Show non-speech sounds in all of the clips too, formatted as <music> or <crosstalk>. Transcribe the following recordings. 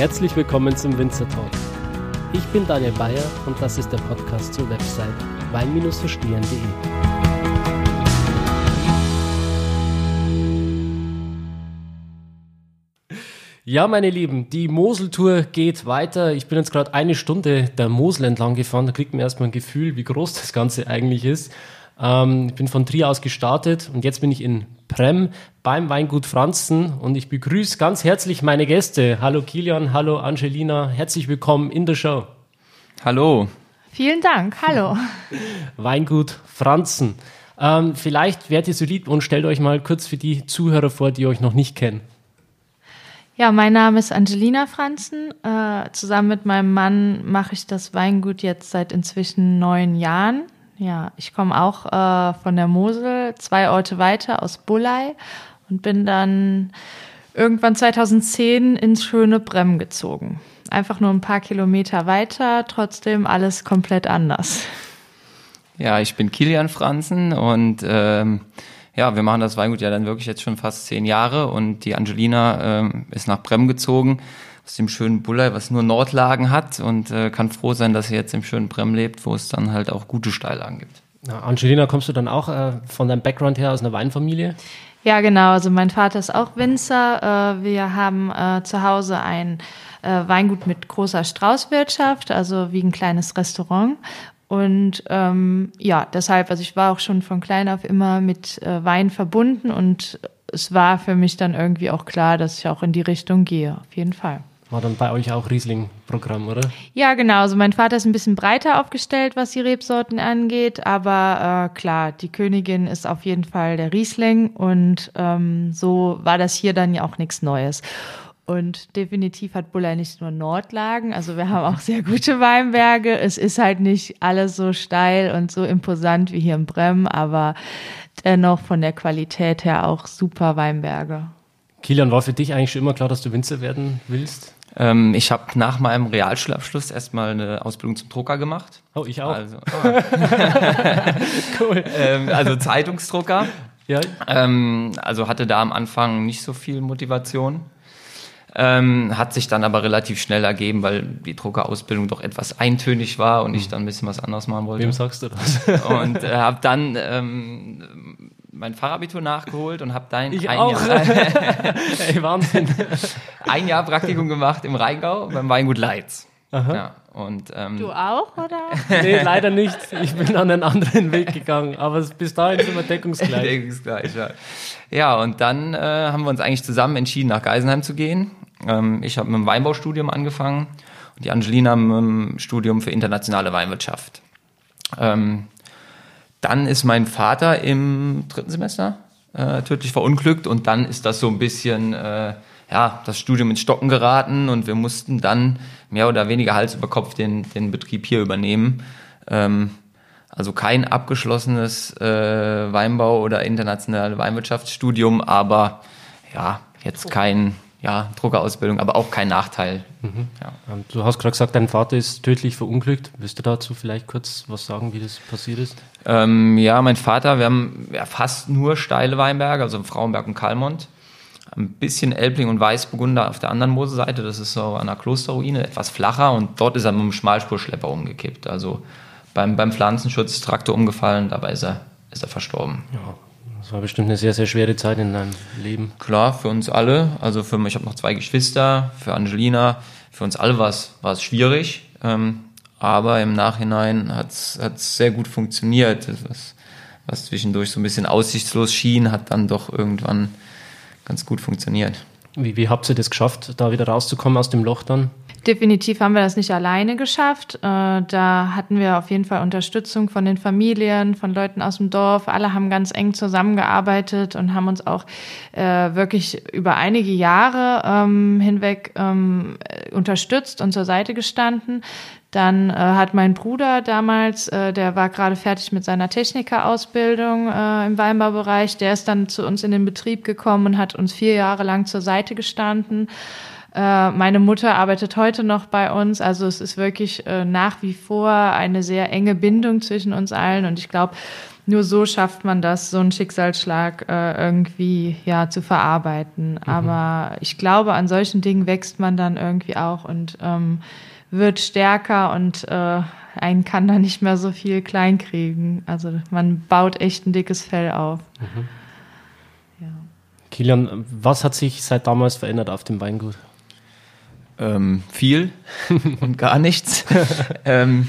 Herzlich willkommen zum Winzer Talk. Ich bin Daniel Bayer und das ist der Podcast zur Website wein-verstehen.de. Ja, meine Lieben, die Moseltour geht weiter. Ich bin jetzt gerade eine Stunde der Mosel entlang gefahren. Da kriegt man erstmal ein Gefühl, wie groß das Ganze eigentlich ist. Ähm, ich bin von Trier aus gestartet und jetzt bin ich in Prem beim Weingut Franzen und ich begrüße ganz herzlich meine Gäste. Hallo Kilian, hallo Angelina, herzlich willkommen in der Show. Hallo. Vielen Dank, hallo. <laughs> Weingut Franzen. Ähm, vielleicht werdet ihr so lieb und stellt euch mal kurz für die Zuhörer vor, die euch noch nicht kennen. Ja, mein Name ist Angelina Franzen. Äh, zusammen mit meinem Mann mache ich das Weingut jetzt seit inzwischen neun Jahren. Ja, ich komme auch äh, von der Mosel, zwei Orte weiter aus Bullei und bin dann irgendwann 2010 ins schöne Brem gezogen. Einfach nur ein paar Kilometer weiter, trotzdem alles komplett anders. Ja, ich bin Kilian Franzen und ähm, ja, wir machen das Weingut ja dann wirklich jetzt schon fast zehn Jahre und die Angelina ähm, ist nach Brem gezogen aus dem schönen Bullei, was nur Nordlagen hat und äh, kann froh sein, dass sie jetzt im schönen Brem lebt, wo es dann halt auch gute Steillagen gibt. Ja, Angelina, kommst du dann auch äh, von deinem Background her aus einer Weinfamilie? Ja, genau. Also mein Vater ist auch Winzer. Äh, wir haben äh, zu Hause ein äh, Weingut mit großer Straußwirtschaft, also wie ein kleines Restaurant. Und ähm, ja, deshalb, also ich war auch schon von klein auf immer mit äh, Wein verbunden und es war für mich dann irgendwie auch klar, dass ich auch in die Richtung gehe, auf jeden Fall. War dann bei euch auch Riesling-Programm, oder? Ja, genau. Also mein Vater ist ein bisschen breiter aufgestellt, was die Rebsorten angeht. Aber äh, klar, die Königin ist auf jeden Fall der Riesling. Und ähm, so war das hier dann ja auch nichts Neues. Und definitiv hat Buller nicht nur Nordlagen, also wir haben auch sehr gute Weinberge. Es ist halt nicht alles so steil und so imposant wie hier in Brem, aber dennoch von der Qualität her auch super Weinberge. Kilian, war für dich eigentlich schon immer klar, dass du Winzer werden willst? Ähm, ich habe nach meinem Realschulabschluss erstmal eine Ausbildung zum Drucker gemacht. Oh, ich auch. Also, oh. <laughs> <laughs> cool. ähm, also Zeitungsdrucker. Ja. Ähm, also hatte da am Anfang nicht so viel Motivation. Ähm, hat sich dann aber relativ schnell ergeben, weil die Druckerausbildung doch etwas eintönig war und ich dann ein bisschen was anderes machen wollte. Wem sagst du das? und äh, habe dann ähm, mein Fachabitur nachgeholt und habe dann ich ein auch. Jahr, <laughs> Ey, Wahnsinn. <laughs> ein Jahr Praktikum gemacht im Rheingau beim Weingut Leitz. Aha. Ja, und, ähm, Du auch, oder? <laughs> Nee, leider nicht. Ich bin an einen anderen Weg gegangen, aber bis dahin sind wir deckungsgleich. Deckungsgleich, ja. Ja, und dann äh, haben wir uns eigentlich zusammen entschieden, nach Geisenheim zu gehen. Ähm, ich habe mit dem Weinbaustudium angefangen und die Angelina mit dem Studium für internationale Weinwirtschaft. Ähm, dann ist mein Vater im dritten Semester äh, tödlich verunglückt und dann ist das so ein bisschen, äh, ja, das Studium ins Stocken geraten und wir mussten dann mehr oder weniger Hals über Kopf den, den Betrieb hier übernehmen. Ähm, also kein abgeschlossenes äh, Weinbau- oder internationale Weinwirtschaftsstudium, aber ja, jetzt kein ja, Druckerausbildung, aber auch kein Nachteil. Mhm. Ja. Du hast gerade gesagt, dein Vater ist tödlich verunglückt. Willst du dazu vielleicht kurz was sagen, wie das passiert ist? Ähm, ja, mein Vater, wir haben ja, fast nur steile Weinberge, also Frauenberg und Kalmont. Ein bisschen Elbling und Weißburgunder auf der anderen Moseseite, das ist so an der Klosterruine, etwas flacher und dort ist er mit einem Schmalspurschlepper umgekippt. Also beim, beim Pflanzenschutztraktor umgefallen, dabei ist er, ist er verstorben. Ja, das war bestimmt eine sehr, sehr schwere Zeit in deinem Leben. Klar, für uns alle. Also für mich, ich habe noch zwei Geschwister, für Angelina, für uns alle war es, war es schwierig. Ähm, aber im Nachhinein hat es sehr gut funktioniert. Was, was zwischendurch so ein bisschen aussichtslos schien, hat dann doch irgendwann ganz gut funktioniert. Wie, wie habt ihr das geschafft, da wieder rauszukommen aus dem Loch dann? Definitiv haben wir das nicht alleine geschafft. Äh, da hatten wir auf jeden Fall Unterstützung von den Familien, von Leuten aus dem Dorf. Alle haben ganz eng zusammengearbeitet und haben uns auch äh, wirklich über einige Jahre ähm, hinweg ähm, unterstützt und zur Seite gestanden. Dann äh, hat mein Bruder damals, äh, der war gerade fertig mit seiner Technikerausbildung äh, im Weinbaubereich, der ist dann zu uns in den Betrieb gekommen und hat uns vier Jahre lang zur Seite gestanden. Äh, meine Mutter arbeitet heute noch bei uns, also es ist wirklich äh, nach wie vor eine sehr enge Bindung zwischen uns allen und ich glaube, nur so schafft man das, so einen Schicksalsschlag äh, irgendwie ja zu verarbeiten. Mhm. Aber ich glaube, an solchen Dingen wächst man dann irgendwie auch und ähm, wird stärker und äh, einen kann da nicht mehr so viel kleinkriegen. Also man baut echt ein dickes Fell auf. Mhm. Ja. Kilian, was hat sich seit damals verändert auf dem Weingut? Ähm, viel <laughs> und gar nichts. ähm,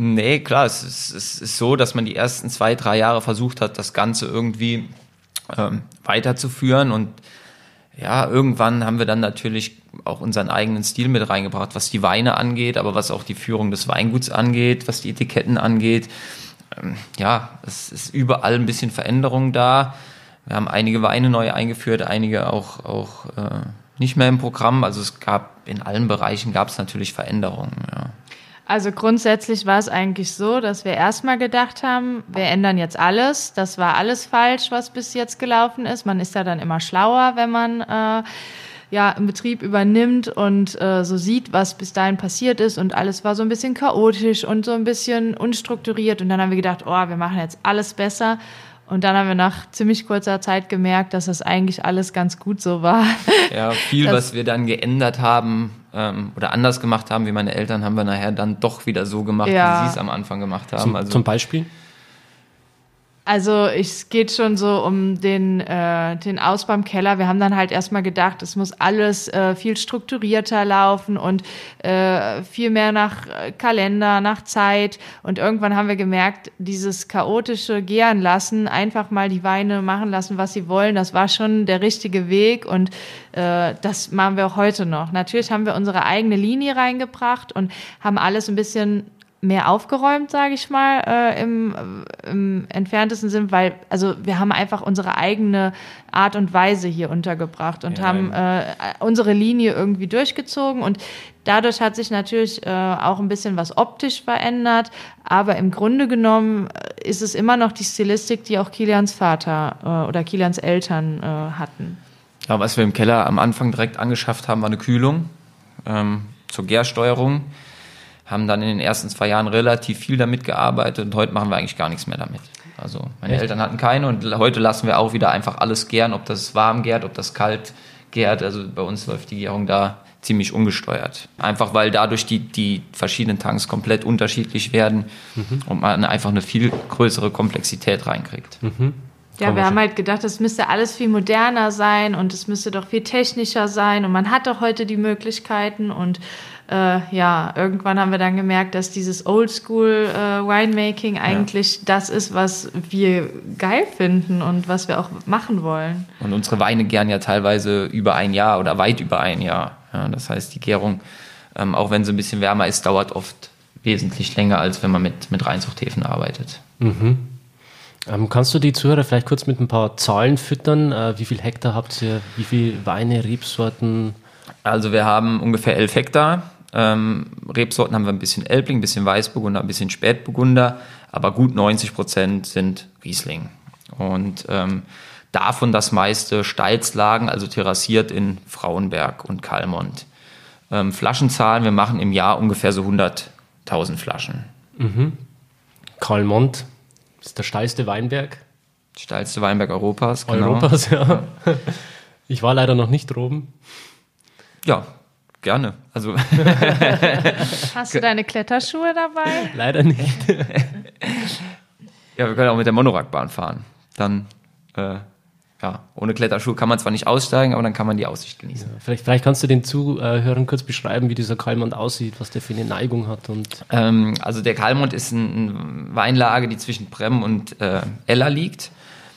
Nee, klar, es ist, es ist so, dass man die ersten zwei, drei Jahre versucht hat, das Ganze irgendwie ähm, weiterzuführen und ja, irgendwann haben wir dann natürlich auch unseren eigenen Stil mit reingebracht, was die Weine angeht, aber was auch die Führung des Weinguts angeht, was die Etiketten angeht. Ähm, ja, es ist überall ein bisschen Veränderung da. Wir haben einige Weine neu eingeführt, einige auch, auch äh, nicht mehr im Programm. Also es gab in allen Bereichen gab es natürlich Veränderungen. Ja. Also grundsätzlich war es eigentlich so, dass wir erstmal gedacht haben, wir ändern jetzt alles. Das war alles falsch, was bis jetzt gelaufen ist. Man ist ja dann immer schlauer, wenn man äh, ja im Betrieb übernimmt und äh, so sieht, was bis dahin passiert ist. Und alles war so ein bisschen chaotisch und so ein bisschen unstrukturiert. Und dann haben wir gedacht, oh, wir machen jetzt alles besser. Und dann haben wir nach ziemlich kurzer Zeit gemerkt, dass das eigentlich alles ganz gut so war. Ja, viel, das, was wir dann geändert haben ähm, oder anders gemacht haben, wie meine Eltern, haben wir nachher dann doch wieder so gemacht, ja. wie sie es am Anfang gemacht haben. Zum, also, zum Beispiel? Also es geht schon so um den, äh, den Ausbau im Keller. Wir haben dann halt erstmal gedacht, es muss alles äh, viel strukturierter laufen und äh, viel mehr nach äh, Kalender, nach Zeit. Und irgendwann haben wir gemerkt, dieses chaotische Gären lassen, einfach mal die Weine machen lassen, was sie wollen, das war schon der richtige Weg und äh, das machen wir auch heute noch. Natürlich haben wir unsere eigene Linie reingebracht und haben alles ein bisschen mehr aufgeräumt, sage ich mal, äh, im, im entferntesten Sinn, weil also wir haben einfach unsere eigene Art und Weise hier untergebracht und ja, haben äh, unsere Linie irgendwie durchgezogen und dadurch hat sich natürlich äh, auch ein bisschen was optisch verändert, aber im Grunde genommen äh, ist es immer noch die Stilistik, die auch Kilians Vater äh, oder Kilians Eltern äh, hatten. Ja, was wir im Keller am Anfang direkt angeschafft haben, war eine Kühlung ähm, zur Gärsteuerung haben dann in den ersten zwei Jahren relativ viel damit gearbeitet und heute machen wir eigentlich gar nichts mehr damit. Also meine Echt? Eltern hatten keine und heute lassen wir auch wieder einfach alles gären, ob das warm gärt, ob das kalt gärt. Also bei uns läuft die Gärung da ziemlich ungesteuert. Einfach weil dadurch die, die verschiedenen Tanks komplett unterschiedlich werden mhm. und man einfach eine viel größere Komplexität reinkriegt. Mhm. Ja, wir haben halt gedacht, es müsste alles viel moderner sein und es müsste doch viel technischer sein und man hat doch heute die Möglichkeiten und äh, ja, irgendwann haben wir dann gemerkt, dass dieses Oldschool äh, Winemaking eigentlich ja. das ist, was wir geil finden und was wir auch machen wollen. Und unsere Weine gären ja teilweise über ein Jahr oder weit über ein Jahr. Ja, das heißt, die Gärung, ähm, auch wenn sie ein bisschen wärmer ist, dauert oft wesentlich länger, als wenn man mit, mit Reinzuchthäfen arbeitet. Mhm. Ähm, kannst du die Zuhörer vielleicht kurz mit ein paar Zahlen füttern? Äh, wie viel Hektar habt ihr? Wie viele Weine, Rebsorten? Also wir haben ungefähr elf Hektar. Ähm, Rebsorten haben wir ein bisschen Elbling, ein bisschen Weißburgunder, ein bisschen Spätburgunder, aber gut 90 Prozent sind Riesling. Und ähm, davon das meiste Steilslagen, also terrassiert in Frauenberg und Kalmont. Ähm, Flaschenzahlen, wir machen im Jahr ungefähr so 100.000 Flaschen. Mhm. Kalmont ist der steilste Weinberg. Steilste Weinberg Europas, genau. Europas, ja. Ich war leider noch nicht droben. Ja, Gerne. Also <laughs> Hast du deine Kletterschuhe dabei? <laughs> Leider nicht. <laughs> ja, wir können auch mit der Monorackbahn fahren. Dann, äh, ja, ohne Kletterschuhe kann man zwar nicht aussteigen, aber dann kann man die Aussicht genießen. Ja, vielleicht, vielleicht kannst du den Zuhörern kurz beschreiben, wie dieser Kalmont aussieht, was der für eine Neigung hat. Und ähm, also der Kalmont ist eine ein Weinlage, die zwischen Brem und äh, Ella liegt.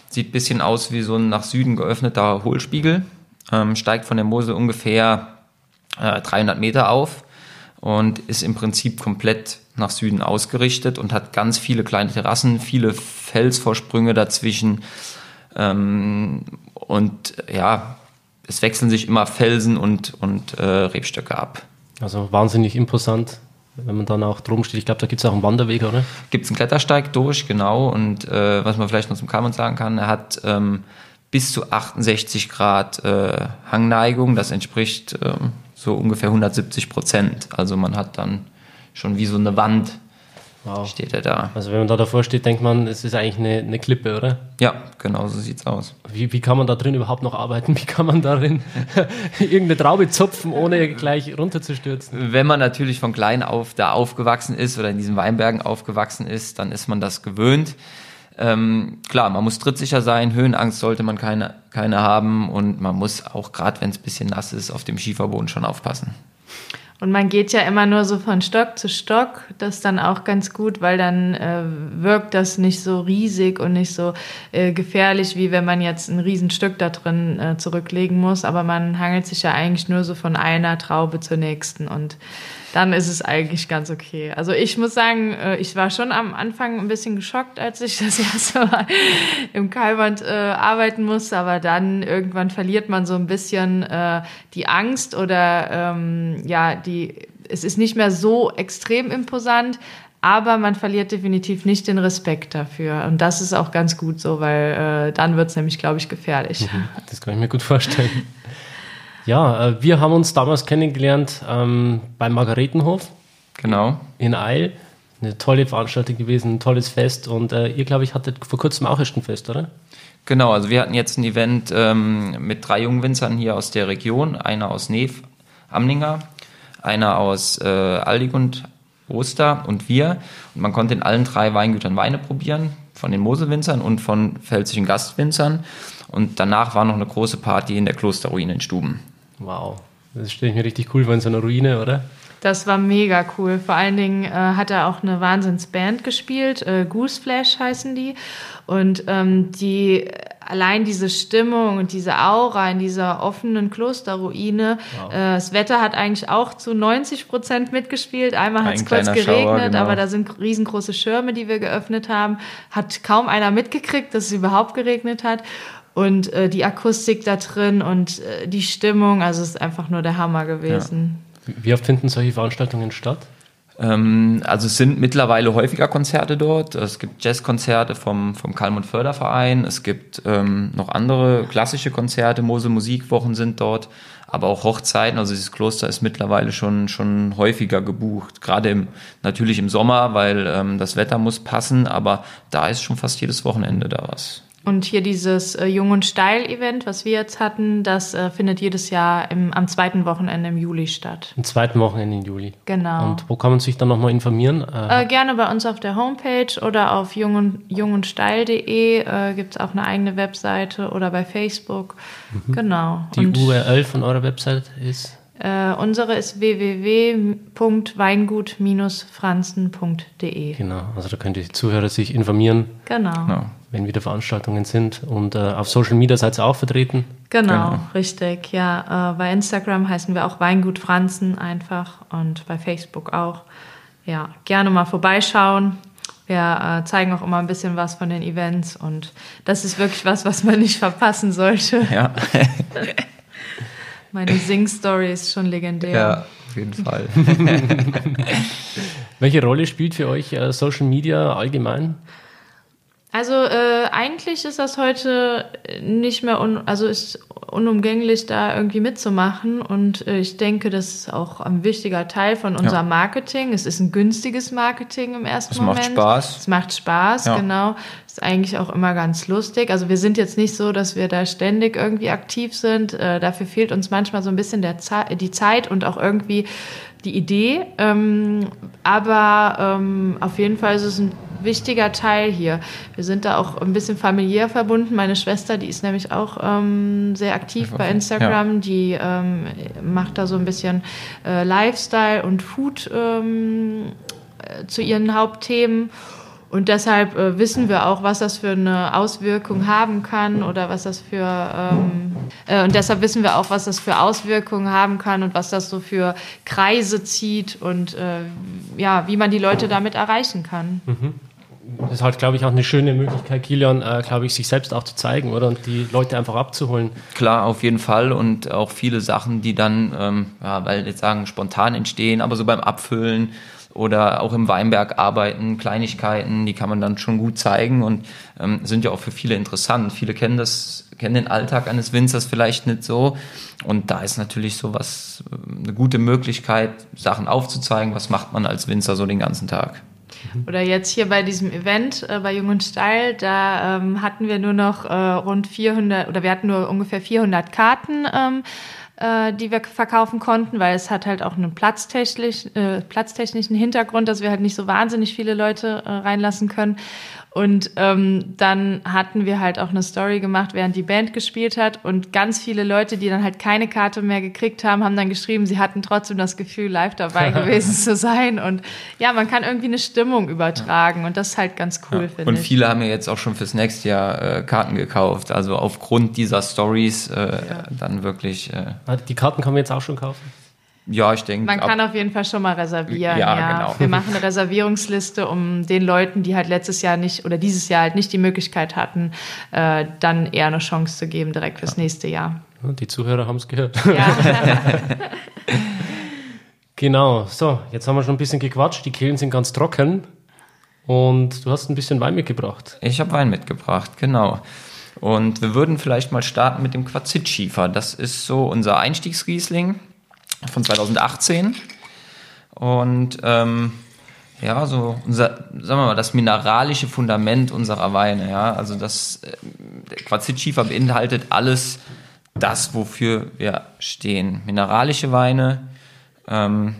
Sieht ein bisschen aus wie so ein nach Süden geöffneter Hohlspiegel. Ähm, steigt von der Mosel ungefähr 300 äh, Meter auf und ist im Prinzip komplett nach Süden ausgerichtet und hat ganz viele kleine Terrassen, viele Felsvorsprünge dazwischen. Ähm, und ja, es wechseln sich immer Felsen und, und äh, Rebstöcke ab. Also wahnsinnig imposant, wenn man dann auch drum steht. Ich glaube, da gibt es auch einen Wanderweg, oder? Gibt es einen Klettersteig durch, genau. Und äh, was man vielleicht noch zum Kalmann sagen kann, er hat ähm, bis zu 68 Grad äh, Hangneigung. Das entspricht ähm, so ungefähr 170 Prozent. Also man hat dann schon wie so eine Wand wow. steht er da. Also wenn man da davor steht, denkt man, es ist eigentlich eine, eine Klippe, oder? Ja, genau so sieht's aus. Wie, wie kann man da drin überhaupt noch arbeiten? Wie kann man darin <laughs> irgendeine Traube zupfen, ohne gleich runterzustürzen? Wenn man natürlich von klein auf da aufgewachsen ist oder in diesen Weinbergen aufgewachsen ist, dann ist man das gewöhnt. Ähm, klar, man muss trittsicher sein, Höhenangst sollte man keine, keine haben und man muss auch, gerade wenn es ein bisschen nass ist, auf dem Schieferboden schon aufpassen. Und man geht ja immer nur so von Stock zu Stock. Das ist dann auch ganz gut, weil dann äh, wirkt das nicht so riesig und nicht so äh, gefährlich, wie wenn man jetzt ein Riesenstück da drin äh, zurücklegen muss. Aber man hangelt sich ja eigentlich nur so von einer Traube zur nächsten. Und dann ist es eigentlich ganz okay. Also ich muss sagen, äh, ich war schon am Anfang ein bisschen geschockt, als ich <laughs> das erste Mal im Kalband äh, arbeiten musste, aber dann irgendwann verliert man so ein bisschen äh, die Angst oder ähm, ja, die, es ist nicht mehr so extrem imposant, aber man verliert definitiv nicht den Respekt dafür. Und das ist auch ganz gut so, weil äh, dann wird es nämlich, glaube ich, gefährlich. Mhm, das kann ich mir gut vorstellen. <laughs> Ja, äh, wir haben uns damals kennengelernt ähm, beim Margaretenhof. Genau. In Eil. Eine tolle Veranstaltung gewesen, ein tolles Fest. Und äh, ihr, glaube ich, hattet vor kurzem auch erst ein Fest, oder? Genau, also wir hatten jetzt ein Event ähm, mit drei Jungwinzern hier aus der Region. Einer aus Neef, Amninger, einer aus äh, Aldigund, Oster und wir. Und man konnte in allen drei Weingütern Weine probieren, von den Moselwinzern und von pfälzischen Gastwinzern. Und danach war noch eine große Party in der Klosterruine in Stuben. Wow, das stelle ich mir richtig cool vor in so einer Ruine, oder? Das war mega cool. Vor allen Dingen äh, hat er auch eine Wahnsinnsband gespielt. Äh, Gooseflash heißen die. Und ähm, die allein diese Stimmung und diese Aura in dieser offenen Klosterruine. Wow. Äh, das Wetter hat eigentlich auch zu 90 Prozent mitgespielt. Einmal hat es kurz geregnet, Schauer, genau. aber da sind riesengroße Schirme, die wir geöffnet haben. Hat kaum einer mitgekriegt, dass es überhaupt geregnet hat und äh, die Akustik da drin und äh, die Stimmung, also es ist einfach nur der Hammer gewesen. Ja. Wie oft finden solche Veranstaltungen statt? Ähm, also es sind mittlerweile häufiger Konzerte dort. Es gibt Jazzkonzerte vom, vom Kalmund Förderverein, es gibt ähm, noch andere klassische Konzerte, Mosel Musikwochen sind dort, aber auch Hochzeiten. Also dieses Kloster ist mittlerweile schon, schon häufiger gebucht. Gerade im, natürlich im Sommer, weil ähm, das Wetter muss passen, aber da ist schon fast jedes Wochenende da was. Und hier dieses äh, Jung und Steil-Event, was wir jetzt hatten, das äh, findet jedes Jahr im, am zweiten Wochenende im Juli statt. Am zweiten Wochenende im Juli. Genau. Und wo kann man sich dann nochmal informieren? Äh, gerne bei uns auf der Homepage oder auf jung jungundsteil.de äh, gibt es auch eine eigene Webseite oder bei Facebook. Mhm. Genau. Die und, URL von eurer Website ist? Äh, unsere ist www.weingut-franzen.de. Genau, also da könnt ihr die Zuhörer sich informieren. Genau. genau wenn wieder Veranstaltungen sind. Und äh, auf Social Media seid ihr auch vertreten? Genau, genau. richtig. Ja, äh, bei Instagram heißen wir auch Weingut Franzen einfach und bei Facebook auch. Ja, gerne mal vorbeischauen. Wir äh, zeigen auch immer ein bisschen was von den Events und das ist wirklich was, was man nicht verpassen sollte. Ja. <laughs> Meine Sing-Story ist schon legendär. Ja, auf jeden Fall. <laughs> Welche Rolle spielt für euch äh, Social Media allgemein? Also äh, eigentlich ist das heute nicht mehr, un also ist unumgänglich, da irgendwie mitzumachen. Und äh, ich denke, das ist auch ein wichtiger Teil von unserem ja. Marketing. Es ist ein günstiges Marketing im ersten es Moment. Es macht Spaß. Es macht Spaß, ja. genau. Ist eigentlich auch immer ganz lustig. Also wir sind jetzt nicht so, dass wir da ständig irgendwie aktiv sind. Äh, dafür fehlt uns manchmal so ein bisschen der Ze die Zeit und auch irgendwie die Idee. Ähm, aber ähm, auf jeden Fall ist es ein wichtiger Teil hier. Wir sind da auch ein bisschen familiär verbunden. Meine Schwester, die ist nämlich auch ähm, sehr aktiv bei Instagram. Ja. Die ähm, macht da so ein bisschen äh, Lifestyle und Food ähm, äh, zu ihren Hauptthemen. Und deshalb äh, wissen wir auch, was das für eine Auswirkung haben kann oder was das für ähm, äh, und deshalb wissen wir auch, was das für Auswirkungen haben kann und was das so für Kreise zieht und äh, ja, wie man die Leute damit erreichen kann. Mhm das ist halt, glaube ich, auch eine schöne Möglichkeit, Kilian, äh, glaube ich, sich selbst auch zu zeigen, oder? Und die Leute einfach abzuholen. Klar, auf jeden Fall. Und auch viele Sachen, die dann, ähm, ja, weil jetzt sagen, spontan entstehen, aber so beim Abfüllen oder auch im Weinberg arbeiten, Kleinigkeiten, die kann man dann schon gut zeigen und ähm, sind ja auch für viele interessant. Viele kennen das, kennen den Alltag eines Winzers vielleicht nicht so. Und da ist natürlich sowas äh, eine gute Möglichkeit, Sachen aufzuzeigen. Was macht man als Winzer so den ganzen Tag? Oder jetzt hier bei diesem Event äh, bei Jung und Steil, da ähm, hatten wir nur noch äh, rund 400 oder wir hatten nur ungefähr 400 Karten. Ähm, äh, die wir verkaufen konnten, weil es hat halt auch einen platztechnisch, äh, platztechnischen Hintergrund, dass wir halt nicht so wahnsinnig viele Leute äh, reinlassen können. Und ähm, dann hatten wir halt auch eine Story gemacht, während die Band gespielt hat. Und ganz viele Leute, die dann halt keine Karte mehr gekriegt haben, haben dann geschrieben, sie hatten trotzdem das Gefühl, live dabei <laughs> gewesen zu sein. Und ja, man kann irgendwie eine Stimmung übertragen. Und das ist halt ganz cool, Ja. finde Und ich. viele haben ja jetzt auch schon fürs nächste Jahr äh, Karten gekauft. Also aufgrund dieser Stories äh, dann wirklich, äh, Ah, Die Karten kann man jetzt auch schon kaufen. Ja, ich denke. Man kann auf jeden Fall schon mal reservieren. Ja, Ja, genau. Wir machen eine Reservierungsliste, um den Leuten, die halt letztes Jahr nicht oder dieses Jahr halt nicht die Möglichkeit hatten, äh, dann eher eine Chance zu geben direkt fürs nächste Jahr. Ja, Die Zuhörer haben es gehört. Ja. <laughs> Genau, so, jetzt haben wir schon ein bisschen gequatscht, die Kehlen sind ganz trocken und du hast ein bisschen Wein mitgebracht. Ich habe Wein mitgebracht, genau. Und wir würden vielleicht mal starten mit dem Quarzitschiefer. Das ist so unser Einstiegsriesling von 2018. Und ähm, ja, so unser, sagen wir mal, das mineralische Fundament unserer Weine. Ja, also das äh, der Quarzitschiefer beinhaltet alles das, wofür wir stehen. Mineralische Weine, ähm,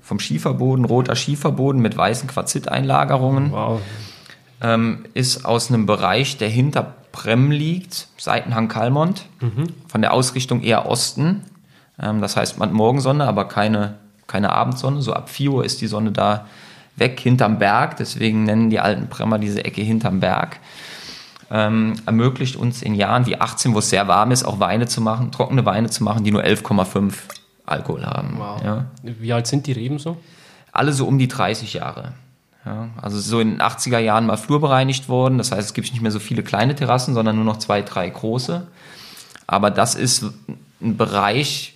vom Schieferboden, roter Schieferboden mit weißen Quarziteinlagerungen Wow, ähm, ist aus einem Bereich, der hinter Brem liegt, Seitenhang Kalmont, von der Ausrichtung eher Osten. Ähm, das heißt, man hat Morgensonne, aber keine, keine Abendsonne. So ab 4 Uhr ist die Sonne da weg hinterm Berg. Deswegen nennen die alten Bremer diese Ecke hinterm Berg. Ähm, ermöglicht uns in Jahren wie 18, wo es sehr warm ist, auch Weine zu machen, trockene Weine zu machen, die nur 11,5 Alkohol haben. wow. Ja Wie alt sind die Reben so? alle so um die 30 Jahre. Ja, also so in den 80er Jahren mal flurbereinigt worden. Das heißt, es gibt nicht mehr so viele kleine Terrassen, sondern nur noch zwei, drei große. Aber das ist ein Bereich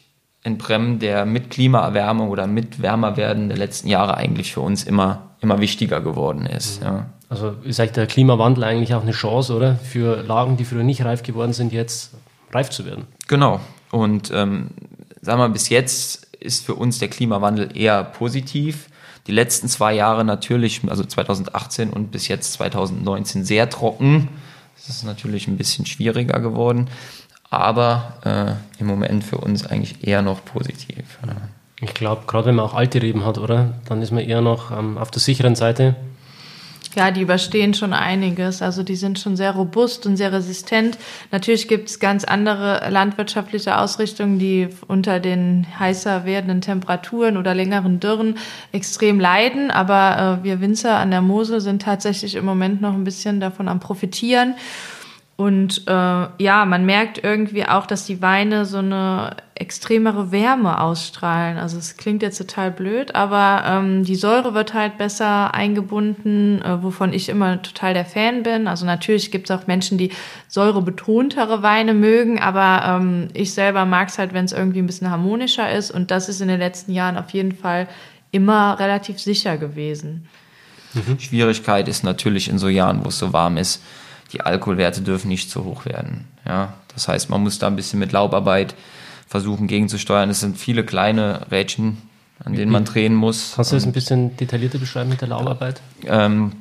in Brem, der mit Klimaerwärmung oder mit Wärmerwerden der letzten Jahre eigentlich für uns immer, immer wichtiger geworden ist. Ja. Also ist eigentlich der Klimawandel eigentlich auch eine Chance, oder? Für Lagen, die früher nicht reif geworden sind, jetzt reif zu werden. Genau. Und ähm, sagen wir, bis jetzt ist für uns der Klimawandel eher positiv. Die letzten zwei Jahre natürlich, also 2018 und bis jetzt 2019 sehr trocken. Das ist natürlich ein bisschen schwieriger geworden, aber äh, im Moment für uns eigentlich eher noch positiv. Ja. Ich glaube, gerade wenn man auch alte Reben hat, oder? Dann ist man eher noch ähm, auf der sicheren Seite. Ja, die überstehen schon einiges. Also die sind schon sehr robust und sehr resistent. Natürlich gibt es ganz andere landwirtschaftliche Ausrichtungen, die unter den heißer werdenden Temperaturen oder längeren Dürren extrem leiden. Aber äh, wir Winzer an der Mosel sind tatsächlich im Moment noch ein bisschen davon am Profitieren. Und äh, ja, man merkt irgendwie auch, dass die Weine so eine extremere Wärme ausstrahlen. Also es klingt jetzt total blöd, aber ähm, die Säure wird halt besser eingebunden, äh, wovon ich immer total der Fan bin. Also natürlich gibt es auch Menschen, die säurebetontere Weine mögen, aber ähm, ich selber mag es halt, wenn es irgendwie ein bisschen harmonischer ist. Und das ist in den letzten Jahren auf jeden Fall immer relativ sicher gewesen. Schwierigkeit ist natürlich in so Jahren, wo es so warm ist, die Alkoholwerte dürfen nicht zu hoch werden. Ja, das heißt, man muss da ein bisschen mit Laubarbeit versuchen gegenzusteuern. Es sind viele kleine Rädchen, an denen man drehen muss. Kannst du das ein bisschen detaillierter beschreiben mit der Laubarbeit? Ähm,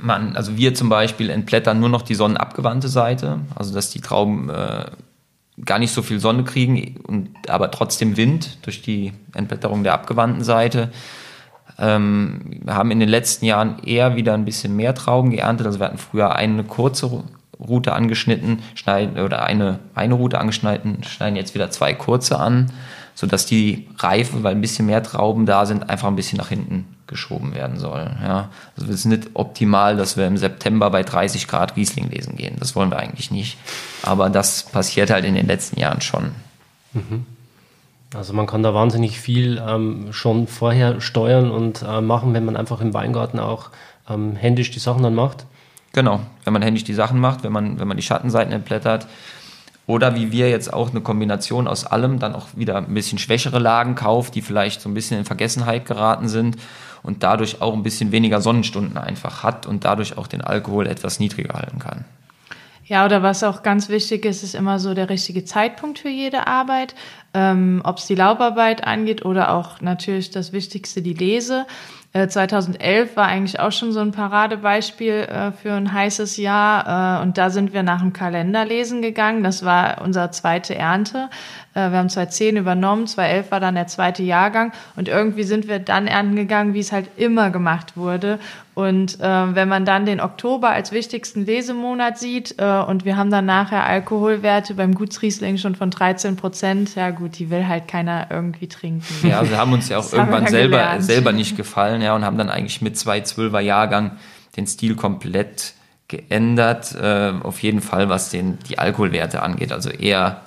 man, also wir zum Beispiel entblättern nur noch die sonnenabgewandte Seite, also dass die Trauben äh, gar nicht so viel Sonne kriegen, und, aber trotzdem Wind durch die Entblätterung der abgewandten Seite. Ähm, wir haben in den letzten Jahren eher wieder ein bisschen mehr Trauben geerntet. Also wir hatten früher eine kurze Route angeschnitten, schneiden oder eine, eine Route angeschnitten, schneiden jetzt wieder zwei kurze an, sodass die Reife, weil ein bisschen mehr Trauben da sind, einfach ein bisschen nach hinten geschoben werden soll. Ja. Also es ist nicht optimal, dass wir im September bei 30 Grad Riesling lesen gehen. Das wollen wir eigentlich nicht. Aber das passiert halt in den letzten Jahren schon. Also man kann da wahnsinnig viel ähm, schon vorher steuern und äh, machen, wenn man einfach im Weingarten auch ähm, händisch die Sachen dann macht. Genau, wenn man händisch die Sachen macht, wenn man, wenn man die Schattenseiten entblättert. Oder wie wir jetzt auch eine Kombination aus allem, dann auch wieder ein bisschen schwächere Lagen kauft, die vielleicht so ein bisschen in Vergessenheit geraten sind und dadurch auch ein bisschen weniger Sonnenstunden einfach hat und dadurch auch den Alkohol etwas niedriger halten kann. Ja, oder was auch ganz wichtig ist, ist immer so der richtige Zeitpunkt für jede Arbeit. Ähm, Ob es die Laubarbeit angeht oder auch natürlich das Wichtigste, die Lese. Äh, 2011 war eigentlich auch schon so ein Paradebeispiel äh, für ein heißes Jahr. Äh, und da sind wir nach dem Kalenderlesen gegangen. Das war unsere zweite Ernte. Äh, wir haben 2010 übernommen, 2011 war dann der zweite Jahrgang. Und irgendwie sind wir dann ernten gegangen, wie es halt immer gemacht wurde. Und äh, wenn man dann den Oktober als wichtigsten Lesemonat sieht äh, und wir haben dann nachher Alkoholwerte beim Gutsriesling schon von 13 Prozent, ja gut, die will halt keiner irgendwie trinken. Ja, wir haben uns ja auch <laughs> irgendwann selber, selber nicht gefallen, ja, und haben dann eigentlich mit zwei Zwölfer Jahrgang den Stil komplett geändert, äh, auf jeden Fall, was den, die Alkoholwerte angeht. Also eher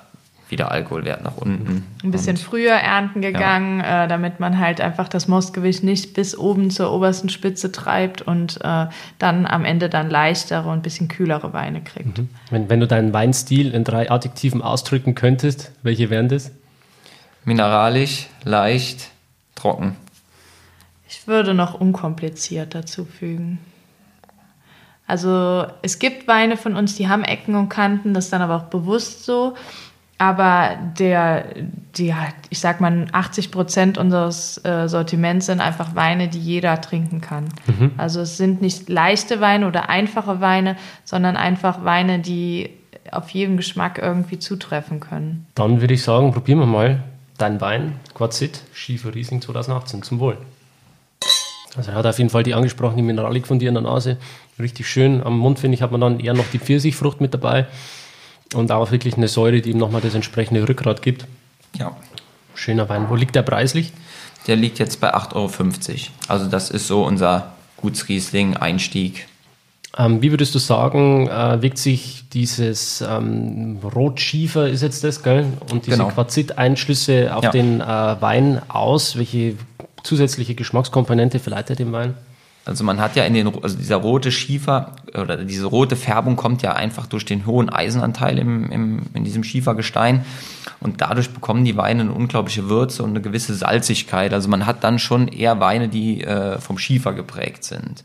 wieder Alkoholwert nach unten. Ein bisschen und, früher ernten gegangen, ja. äh, damit man halt einfach das Mostgewicht nicht bis oben zur obersten Spitze treibt und äh, dann am Ende dann leichtere und ein bisschen kühlere Weine kriegt. Mhm. Wenn, wenn du deinen Weinstil in drei Adjektiven ausdrücken könntest, welche wären das? Mineralisch, leicht, trocken. Ich würde noch unkompliziert dazu fügen. Also es gibt Weine von uns, die haben Ecken und Kanten, das ist dann aber auch bewusst so. Aber der, die, ich sag mal, 80 Prozent unseres äh, Sortiments sind einfach Weine, die jeder trinken kann. Mhm. Also es sind nicht leichte Weine oder einfache Weine, sondern einfach Weine, die auf jeden Geschmack irgendwie zutreffen können. Dann würde ich sagen, probieren wir mal deinen Wein, Quarzit, Schiefer Riesling 2018, zum Wohl. Also er hat auf jeden Fall die angesprochene Mineralik von dir in der Nase. Richtig schön. Am Mund, finde ich, hat man dann eher noch die Pfirsichfrucht mit dabei. Und auch wirklich eine Säure, die ihm nochmal das entsprechende Rückgrat gibt. Ja. Schöner Wein. Wo liegt der preislich? Der liegt jetzt bei 8,50 Euro. Also das ist so unser Gutsriesling-Einstieg. Ähm, wie würdest du sagen, äh, wirkt sich dieses ähm, Rotschiefer, ist jetzt das, gell? Und diese genau. Quarzit-Einschlüsse auf ja. den äh, Wein aus? Welche zusätzliche Geschmackskomponente verleitet dem Wein? Also man hat ja in den, also dieser rote Schiefer oder diese rote Färbung kommt ja einfach durch den hohen Eisenanteil im, im, in diesem Schiefergestein und dadurch bekommen die Weine eine unglaubliche Würze und eine gewisse Salzigkeit. Also man hat dann schon eher Weine, die äh, vom Schiefer geprägt sind.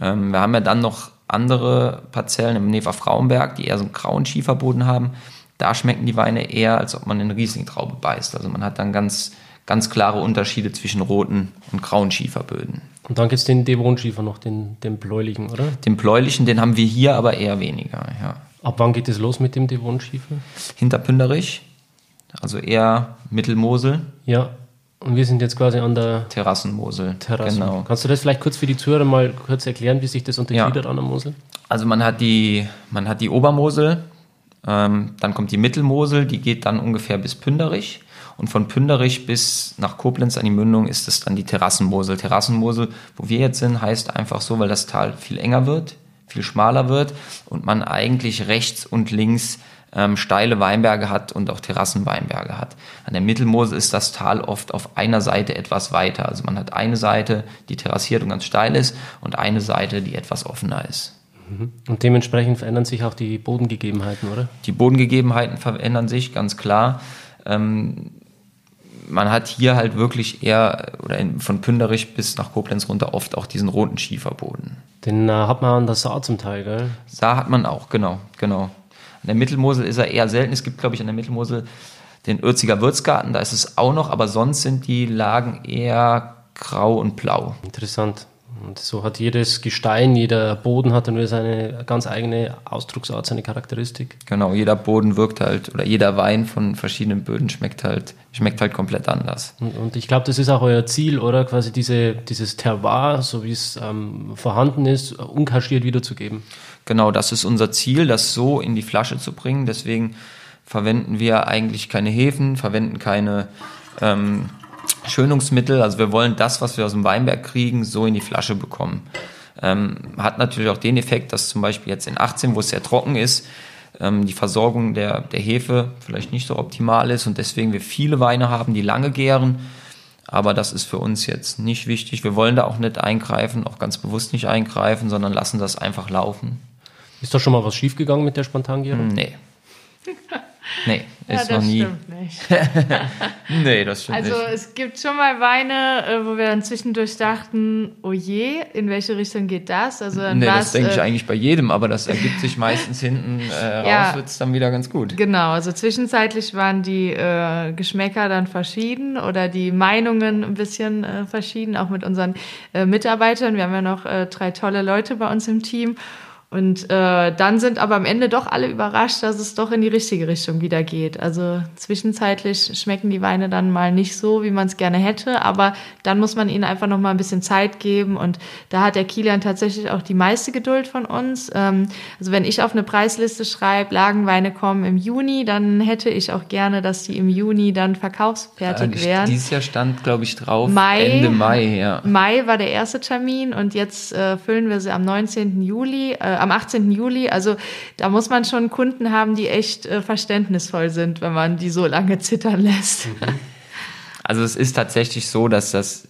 Ähm, wir haben ja dann noch andere Parzellen im Nefer Frauenberg, die eher so einen grauen Schieferboden haben. Da schmecken die Weine eher, als ob man in Rieslingtraube beißt. Also man hat dann ganz, ganz klare Unterschiede zwischen roten und grauen Schieferböden. Und dann gibt es den Devonschiefer noch, den, den bläulichen, oder? Den bläulichen, den haben wir hier aber eher weniger, ja. Ab wann geht es los mit dem Devonschiefer? Hinter Pünderich, also eher Mittelmosel. Ja, und wir sind jetzt quasi an der Terrassenmosel. Terrassen. Genau. Kannst du das vielleicht kurz für die Zuhörer mal kurz erklären, wie sich das unterscheidet ja. an der Mosel? Also man hat die, man hat die Obermosel, ähm, dann kommt die Mittelmosel, die geht dann ungefähr bis Pünderich. Und von Pünderich bis nach Koblenz an die Mündung ist es dann die Terrassenmosel. Terrassenmosel, wo wir jetzt sind, heißt einfach so, weil das Tal viel enger wird, viel schmaler wird und man eigentlich rechts und links ähm, steile Weinberge hat und auch Terrassenweinberge hat. An der Mittelmosel ist das Tal oft auf einer Seite etwas weiter. Also man hat eine Seite, die terrassiert und ganz steil ist und eine Seite, die etwas offener ist. Mhm. Und dementsprechend verändern sich auch die Bodengegebenheiten, oder? Die Bodengegebenheiten verändern sich ganz klar. Ähm, man hat hier halt wirklich eher, oder von Pünderich bis nach Koblenz runter oft auch diesen roten Schieferboden. Den äh, hat man an der Saar zum Teil, gell? Saar hat man auch, genau, genau. An der Mittelmosel ist er eher selten. Es gibt, glaube ich, an der Mittelmosel den Örziger Würzgarten, da ist es auch noch, aber sonst sind die Lagen eher grau und blau. Interessant. Und so hat jedes Gestein, jeder Boden hat dann seine ganz eigene Ausdrucksart, seine Charakteristik. Genau, jeder Boden wirkt halt, oder jeder Wein von verschiedenen Böden schmeckt halt, schmeckt halt komplett anders. Und, und ich glaube, das ist auch euer Ziel, oder? Quasi diese, dieses Terroir, so wie es ähm, vorhanden ist, unkaschiert wiederzugeben. Genau, das ist unser Ziel, das so in die Flasche zu bringen. Deswegen verwenden wir eigentlich keine Hefen, verwenden keine ähm, Schönungsmittel. Also wir wollen das, was wir aus dem Weinberg kriegen, so in die Flasche bekommen. Ähm, hat natürlich auch den Effekt, dass zum Beispiel jetzt in 18, wo es sehr trocken ist, ähm, die Versorgung der, der Hefe vielleicht nicht so optimal ist und deswegen wir viele Weine haben, die lange gären. Aber das ist für uns jetzt nicht wichtig. Wir wollen da auch nicht eingreifen, auch ganz bewusst nicht eingreifen, sondern lassen das einfach laufen. Ist da schon mal was schiefgegangen mit der Spontangärung? Nee. <laughs> Nee, ist ja, noch nie. stimmt nicht. <laughs> nee, das stimmt Also nicht. es gibt schon mal Weine, äh, wo wir dann zwischendurch dachten, oh je, in welche Richtung geht das? Also dann Nee, das es, denke ich äh, eigentlich bei jedem, aber das ergibt sich meistens hinten äh, <laughs> Ja. raus, wird's dann wieder ganz gut. Genau, also zwischenzeitlich waren die äh, Geschmäcker dann verschieden oder die Meinungen ein bisschen äh, verschieden, auch mit unseren Mitarbeitern. Wir haben ja noch drei tolle Leute bei uns im Team. Und äh, dann sind aber am Ende doch alle überrascht, dass es doch in die richtige Richtung wieder geht. Also zwischenzeitlich schmecken die Weine dann mal nicht so, wie man es gerne hätte, aber dann muss man ihnen einfach noch mal ein bisschen Zeit geben. Und da hat der Kilian tatsächlich auch die meiste Geduld von uns. Ähm, also wenn ich auf eine Preisliste schreibe, Lagenweine kommen im Juni, dann hätte ich auch gerne, dass die im Juni dann verkaufsfertig Äh, wären. Dieses Jahr stand, glaube ich, drauf Mai. Ende Mai, ja. Mai war der erste Termin und jetzt äh, füllen wir sie am 19. Juli, äh, am 18. Juli. Also da muss man schon Kunden haben, die echt äh, verständnisvoll sind, wenn man die so lange zittern lässt. Also es ist tatsächlich so, dass das,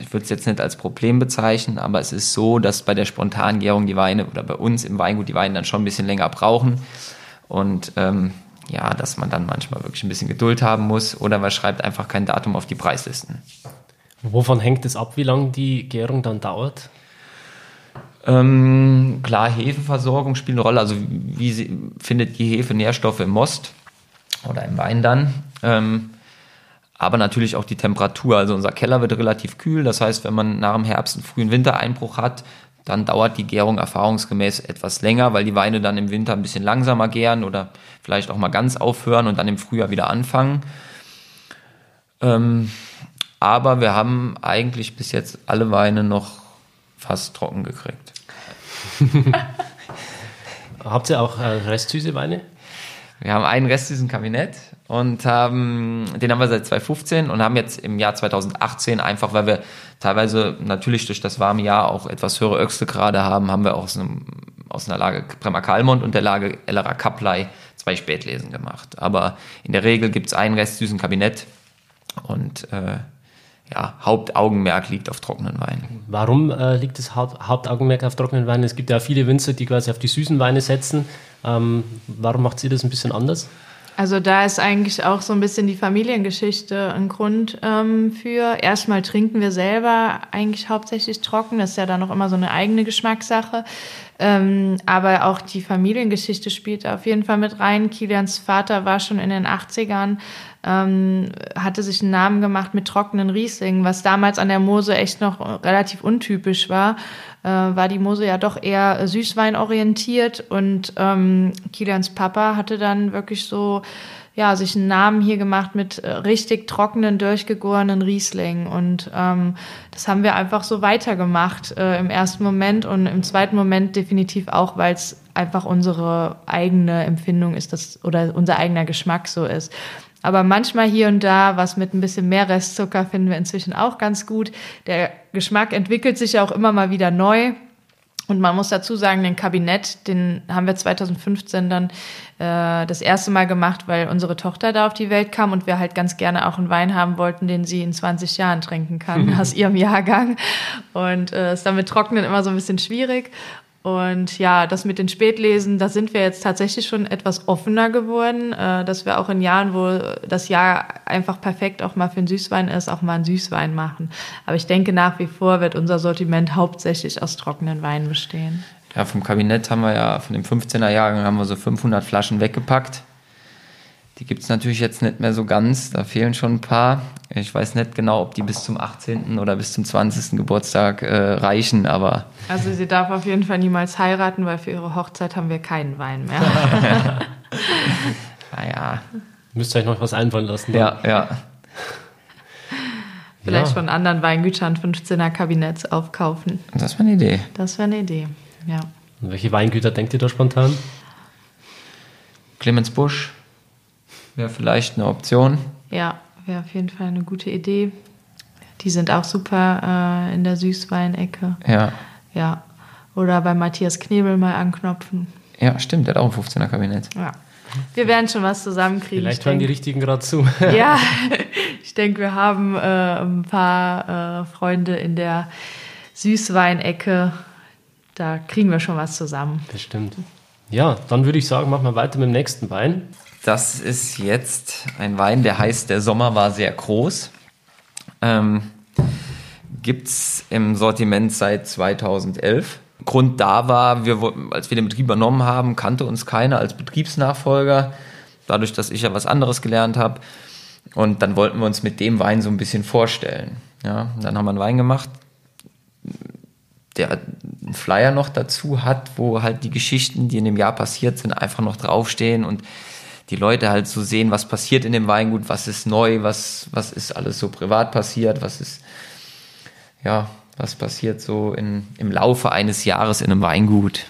ich würde es jetzt nicht als Problem bezeichnen, aber es ist so, dass bei der Spontangärung die Weine oder bei uns im Weingut die Weine dann schon ein bisschen länger brauchen. Und ähm, ja, dass man dann manchmal wirklich ein bisschen Geduld haben muss oder man schreibt einfach kein Datum auf die Preislisten. Wovon hängt es ab, wie lange die Gärung dann dauert? Ähm, klar, Hefeversorgung spielt eine Rolle. Also wie sie, findet die Hefe Nährstoffe im Most oder im Wein dann? Ähm, aber natürlich auch die Temperatur. Also unser Keller wird relativ kühl. Das heißt, wenn man nach dem Herbst einen frühen Wintereinbruch hat, dann dauert die Gärung erfahrungsgemäß etwas länger, weil die Weine dann im Winter ein bisschen langsamer gären oder vielleicht auch mal ganz aufhören und dann im Frühjahr wieder anfangen. Ähm, aber wir haben eigentlich bis jetzt alle Weine noch fast trocken gekriegt. <laughs> Habt ihr auch äh, restsüße Weine? Wir haben einen Rest diesem Kabinett und haben, den haben wir seit 2015 und haben jetzt im Jahr 2018 einfach, weil wir teilweise natürlich durch das warme Jahr auch etwas höhere Öchselgrade haben, haben wir aus, einem, aus einer Lage Bremer Kalmont und der Lage Ellerer Kaplei zwei Spätlesen gemacht. Aber in der Regel gibt es einen Rest süßen Kabinett und äh, ja, Hauptaugenmerk liegt auf trockenen Weinen. Warum äh, liegt das Haupt Hauptaugenmerk auf trockenen Weinen? Es gibt ja viele Winzer, die quasi auf die süßen Weine setzen. Ähm, warum macht ihr das ein bisschen anders? Also da ist eigentlich auch so ein bisschen die Familiengeschichte ein Grund ähm, für. Erstmal trinken wir selber eigentlich hauptsächlich trocken. Das ist ja dann noch immer so eine eigene Geschmackssache. Ähm, aber auch die Familiengeschichte spielt auf jeden Fall mit rein. Kilians Vater war schon in den 80ern, ähm, hatte sich einen Namen gemacht mit trockenen Rieslingen, was damals an der Mose echt noch relativ untypisch war. Äh, war die Mose ja doch eher Süßwein orientiert und ähm, Kilians Papa hatte dann wirklich so ja, sich einen Namen hier gemacht mit äh, richtig trockenen, durchgegorenen Riesling. Und ähm, das haben wir einfach so weitergemacht äh, im ersten Moment und im zweiten Moment definitiv auch, weil es einfach unsere eigene Empfindung ist, das, oder unser eigener Geschmack so ist. Aber manchmal hier und da, was mit ein bisschen mehr Restzucker finden wir inzwischen auch ganz gut. Der Geschmack entwickelt sich ja auch immer mal wieder neu. Und man muss dazu sagen, den Kabinett, den haben wir 2015 dann äh, das erste Mal gemacht, weil unsere Tochter da auf die Welt kam und wir halt ganz gerne auch einen Wein haben wollten, den sie in 20 Jahren trinken kann <laughs> aus ihrem Jahrgang. Und äh, ist dann mit Trocknen immer so ein bisschen schwierig. Und ja, das mit den Spätlesen, da sind wir jetzt tatsächlich schon etwas offener geworden, äh, dass wir auch in Jahren, wo das Jahr einfach perfekt auch mal für einen Süßwein ist, auch mal einen Süßwein machen. Aber ich denke, nach wie vor wird unser Sortiment hauptsächlich aus trockenen Weinen bestehen. Ja, vom Kabinett haben wir ja, von dem 15er Jahrgang haben wir so 500 Flaschen weggepackt. Die gibt es natürlich jetzt nicht mehr so ganz, da fehlen schon ein paar. Ich weiß nicht genau, ob die bis zum 18. oder bis zum 20. Geburtstag äh, reichen, aber Also sie darf auf jeden Fall niemals heiraten, weil für ihre Hochzeit haben wir keinen Wein mehr. <laughs> naja, Müsst ihr euch noch was einfallen lassen. ja, ja. Vielleicht Ja. von anderen Weingütern 15er Kabinetts aufkaufen. Das war eine Idee. Das wäre eine Idee. Ja. Und welche Weingüter denkt ihr da spontan? Clemens Busch wäre vielleicht eine Option. Ja, wäre auf jeden Fall eine gute Idee. Die sind auch super äh, in der Süßweinecke. Ja, Ja. Oder bei Matthias Knebel mal anknopfen. ja, stimmt, der hat auch ein 15er Kabinett. Ja. Wir werden schon was zusammenkriegen. Vielleicht ich hören die. Richtigen gerade zu. <laughs> Ja, <laughs> ich denke, wir haben äh, ein paar äh, Freunde in der Süßweinecke. Da kriegen wir schon was zusammen. Bestimmt. Ja, dann würde ich sagen, machen wir weiter mit dem nächsten Wein. Das ist jetzt ein Wein, der heißt, der Sommer war sehr groß. Ähm, Gibt es im Sortiment seit 2011. Grund da war, wir, als wir den Betrieb übernommen haben, kannte uns keiner als Betriebsnachfolger. Dadurch, dass ich ja was anderes gelernt habe. Und dann wollten wir uns mit dem Wein so ein bisschen vorstellen. Ja, dann haben wir einen Wein gemacht, der einen Flyer noch dazu hat, wo halt die Geschichten, die in dem Jahr passiert sind, einfach noch draufstehen und die Leute halt so sehen, was passiert in dem Weingut, was ist neu, was, was ist alles so privat passiert, was ist, ja, was passiert so in, im Laufe eines Jahres in einem Weingut.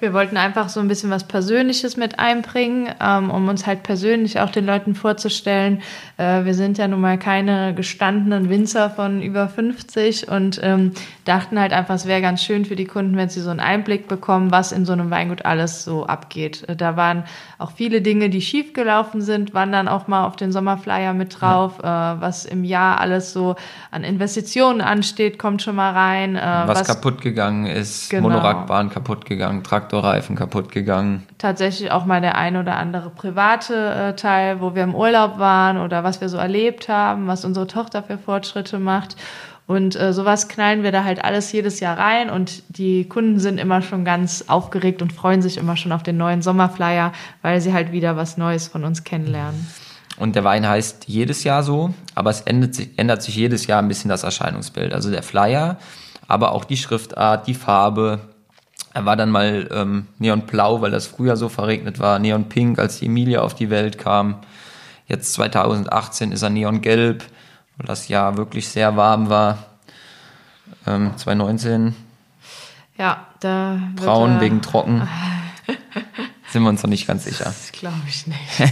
Wir wollten einfach so ein bisschen was Persönliches mit einbringen, ähm, um uns halt persönlich auch den Leuten vorzustellen. Äh, wir sind ja nun mal keine gestandenen Winzer von über 50 und ähm, dachten halt einfach, es wäre ganz schön für die Kunden, wenn sie so einen Einblick bekommen, was in so einem Weingut alles so abgeht. Äh, da waren auch viele Dinge, die schiefgelaufen sind, waren dann auch mal auf den Sommerflyer mit drauf. Äh, was im Jahr alles so an Investitionen ansteht, kommt schon mal rein. Äh, was, was, kaputt gegangen ist, genau. Monorackbahn kaputt gegangen, Traktorreifen kaputt gegangen. Tatsächlich auch mal der ein oder andere private äh, Teil, wo wir im Urlaub waren oder was wir so erlebt haben, was unsere Tochter für Fortschritte macht. Und äh, sowas knallen wir da halt alles jedes Jahr rein und die Kunden sind immer schon ganz aufgeregt und freuen sich immer schon auf den neuen Sommerflyer, weil sie halt wieder was Neues von uns kennenlernen. Und der Wein heißt jedes Jahr so, aber es ändert sich, ändert sich jedes Jahr ein bisschen das Erscheinungsbild. Also der Flyer, aber auch die Schriftart, die Farbe. Er war dann mal ähm, neonblau, weil das früher so verregnet war, neonpink, als die Emilia auf die Welt kam. Jetzt 2018 ist er neongelb weil das Jahr wirklich sehr warm war. Ähm, 2019. Ja, da. Braun er, wegen trocken. <laughs> Sind wir uns noch nicht ganz sicher. Das glaube ich nicht. <laughs>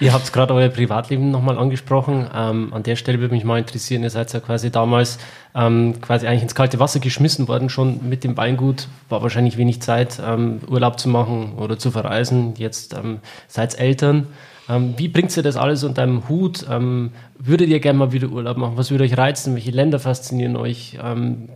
ihr habt gerade euer Privatleben nochmal angesprochen. Ähm, an der Stelle würde mich mal interessieren, ihr seid ja quasi damals ähm, quasi eigentlich ins kalte Wasser geschmissen worden, schon mit dem Weingut. War wahrscheinlich wenig Zeit, ähm, Urlaub zu machen oder zu verreisen. Jetzt ähm, seid Eltern. Ähm, wie bringt ihr das alles unter einem Hut? Ähm, würdet ihr gerne mal wieder Urlaub machen? Was würde euch reizen? Welche Länder faszinieren euch? Ähm,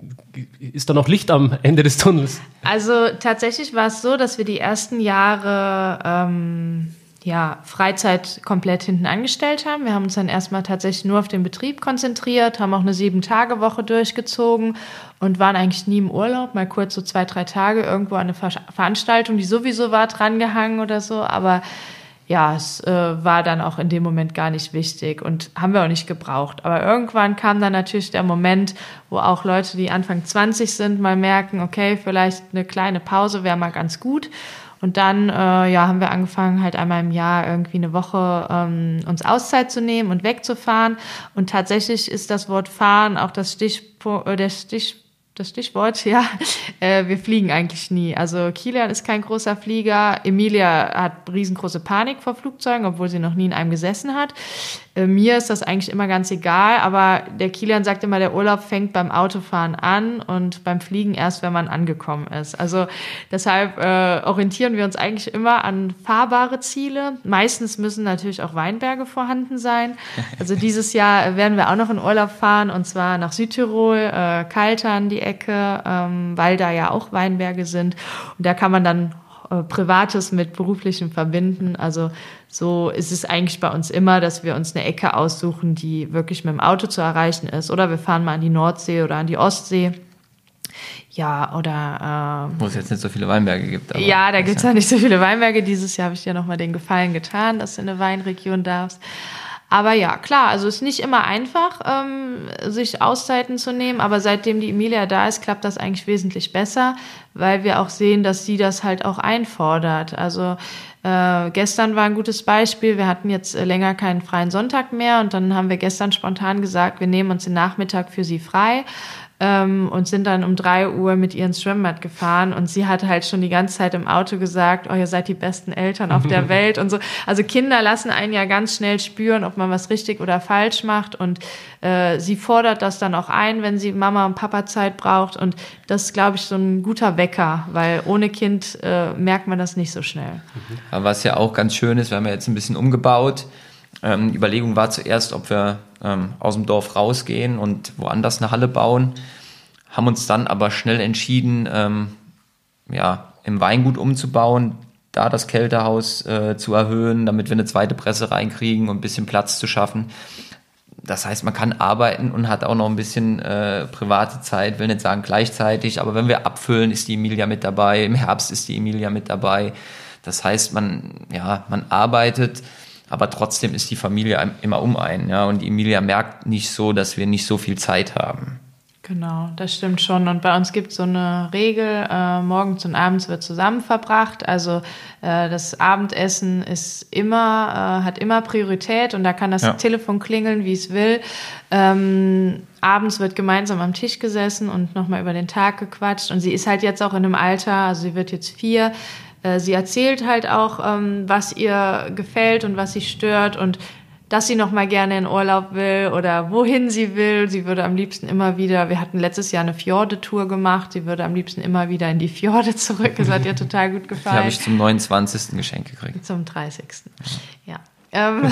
ist da noch Licht am Ende des Tunnels? Also tatsächlich war es so, dass wir die ersten Jahre ähm, ja, Freizeit komplett hinten angestellt haben. Wir haben uns dann erstmal tatsächlich nur auf den Betrieb konzentriert, haben auch eine Sieben-Tage-Woche durchgezogen und waren eigentlich nie im Urlaub, mal kurz so zwei, drei Tage irgendwo an eine Ver Veranstaltung, die sowieso war, drangehangen oder so, aber ja, es äh, war dann auch in dem Moment gar nicht wichtig und haben wir auch nicht gebraucht. Aber irgendwann kam dann natürlich der Moment, wo auch Leute, die Anfang 20 sind, mal merken, okay, vielleicht eine kleine Pause wäre mal ganz gut. Und dann äh, ja, haben wir angefangen, halt einmal im Jahr irgendwie eine Woche ähm, uns Auszeit zu nehmen und wegzufahren. Und tatsächlich ist das Wort fahren auch das Stichpunkt, äh, der Stich das Stichwort, ja. Äh, wir fliegen eigentlich nie. Also Kilian ist kein großer Flieger. Emilia hat riesengroße Panik vor Flugzeugen, obwohl sie noch nie in einem gesessen hat. Äh, mir ist das eigentlich immer ganz egal, aber der Kilian sagt immer, der Urlaub fängt beim Autofahren an und beim Fliegen erst, wenn man angekommen ist. Also deshalb äh, orientieren wir uns eigentlich immer an fahrbare Ziele. Meistens müssen natürlich auch Weinberge vorhanden sein. Also dieses Jahr werden wir auch noch in Urlaub fahren und zwar nach Südtirol, äh, Kaltern die Ecke, ähm, weil da ja auch Weinberge sind. Und da kann man dann äh, Privates mit Beruflichem verbinden. Also so ist es eigentlich bei uns immer, dass wir uns eine Ecke aussuchen, die wirklich mit dem Auto zu erreichen ist. Oder wir fahren mal an die Nordsee oder an die Ostsee. Ja, oder. Ähm, Wo es jetzt nicht so viele Weinberge gibt. ja, da gibt es ja nicht so viele Weinberge. Dieses Jahr habe ich dir nochmal den Gefallen getan, dass du in eine Weinregion darfst. Aber ja, klar, also es ist nicht immer einfach, ähm, sich Auszeiten zu nehmen, aber seitdem die Emilia da ist, klappt das eigentlich wesentlich besser, weil wir auch sehen, dass sie das halt auch einfordert. Also äh, gestern war ein gutes Beispiel. Wir hatten jetzt länger keinen freien Sonntag mehr und dann haben wir gestern spontan gesagt, wir nehmen uns den Nachmittag für sie frei ähm, und sind dann um drei Uhr mit ihr ins Schwimmbad gefahren und sie hat halt schon die ganze Zeit im Auto gesagt, oh, ihr seid die besten Eltern auf der <laughs> Welt und so. Also Kinder lassen einen ja ganz schnell spüren, ob man was richtig oder falsch macht und äh, sie fordert das dann auch ein, wenn sie Mama und Papa Zeit braucht und das ist, glaube ich, so ein guter Wecker, weil ohne Kind äh, merkt man das nicht so schnell. Was ja auch ganz schön ist, wir haben ja jetzt ein bisschen umgebaut. Ähm, Überlegung war zuerst, ob wir ähm, aus dem Dorf rausgehen und woanders eine Halle bauen, haben uns dann aber schnell entschieden, ähm, ja, im Weingut umzubauen, da das Kältehaus äh, zu erhöhen, damit wir eine zweite Presse reinkriegen und ein bisschen Platz zu schaffen. Das heißt, man kann arbeiten und hat auch noch ein bisschen äh, private Zeit, will nicht sagen gleichzeitig, aber wenn wir abfüllen, ist die Emilia mit dabei, im Herbst ist die Emilia mit dabei. Das heißt, man, ja, man arbeitet, aber trotzdem ist die Familie immer um einen, ja, und Emilia merkt nicht so, dass wir nicht so viel Zeit haben. Genau, das stimmt schon. Und bei uns gibt es so eine Regel, äh, morgens und abends wird zusammen verbracht. Also äh, das Abendessen ist immer, äh, hat immer Priorität und da kann das ja. Telefon klingeln, wie es will. Ähm, abends wird gemeinsam am Tisch gesessen und nochmal über den Tag gequatscht. Und sie ist halt jetzt auch in einem Alter, also sie wird jetzt vier. Äh, sie erzählt halt auch, ähm, was ihr gefällt und was sie stört. Und dass sie noch mal gerne in Urlaub will oder wohin sie will. Sie würde am liebsten immer wieder, wir hatten letztes Jahr eine Fjorde-Tour gemacht, sie würde am liebsten immer wieder in die Fjorde <laughs> zurück. Das hat ihr total gut gefallen. Die habe ich zum 29. Geschenk gekriegt. Zum 30. Ja. Ähm <laughs>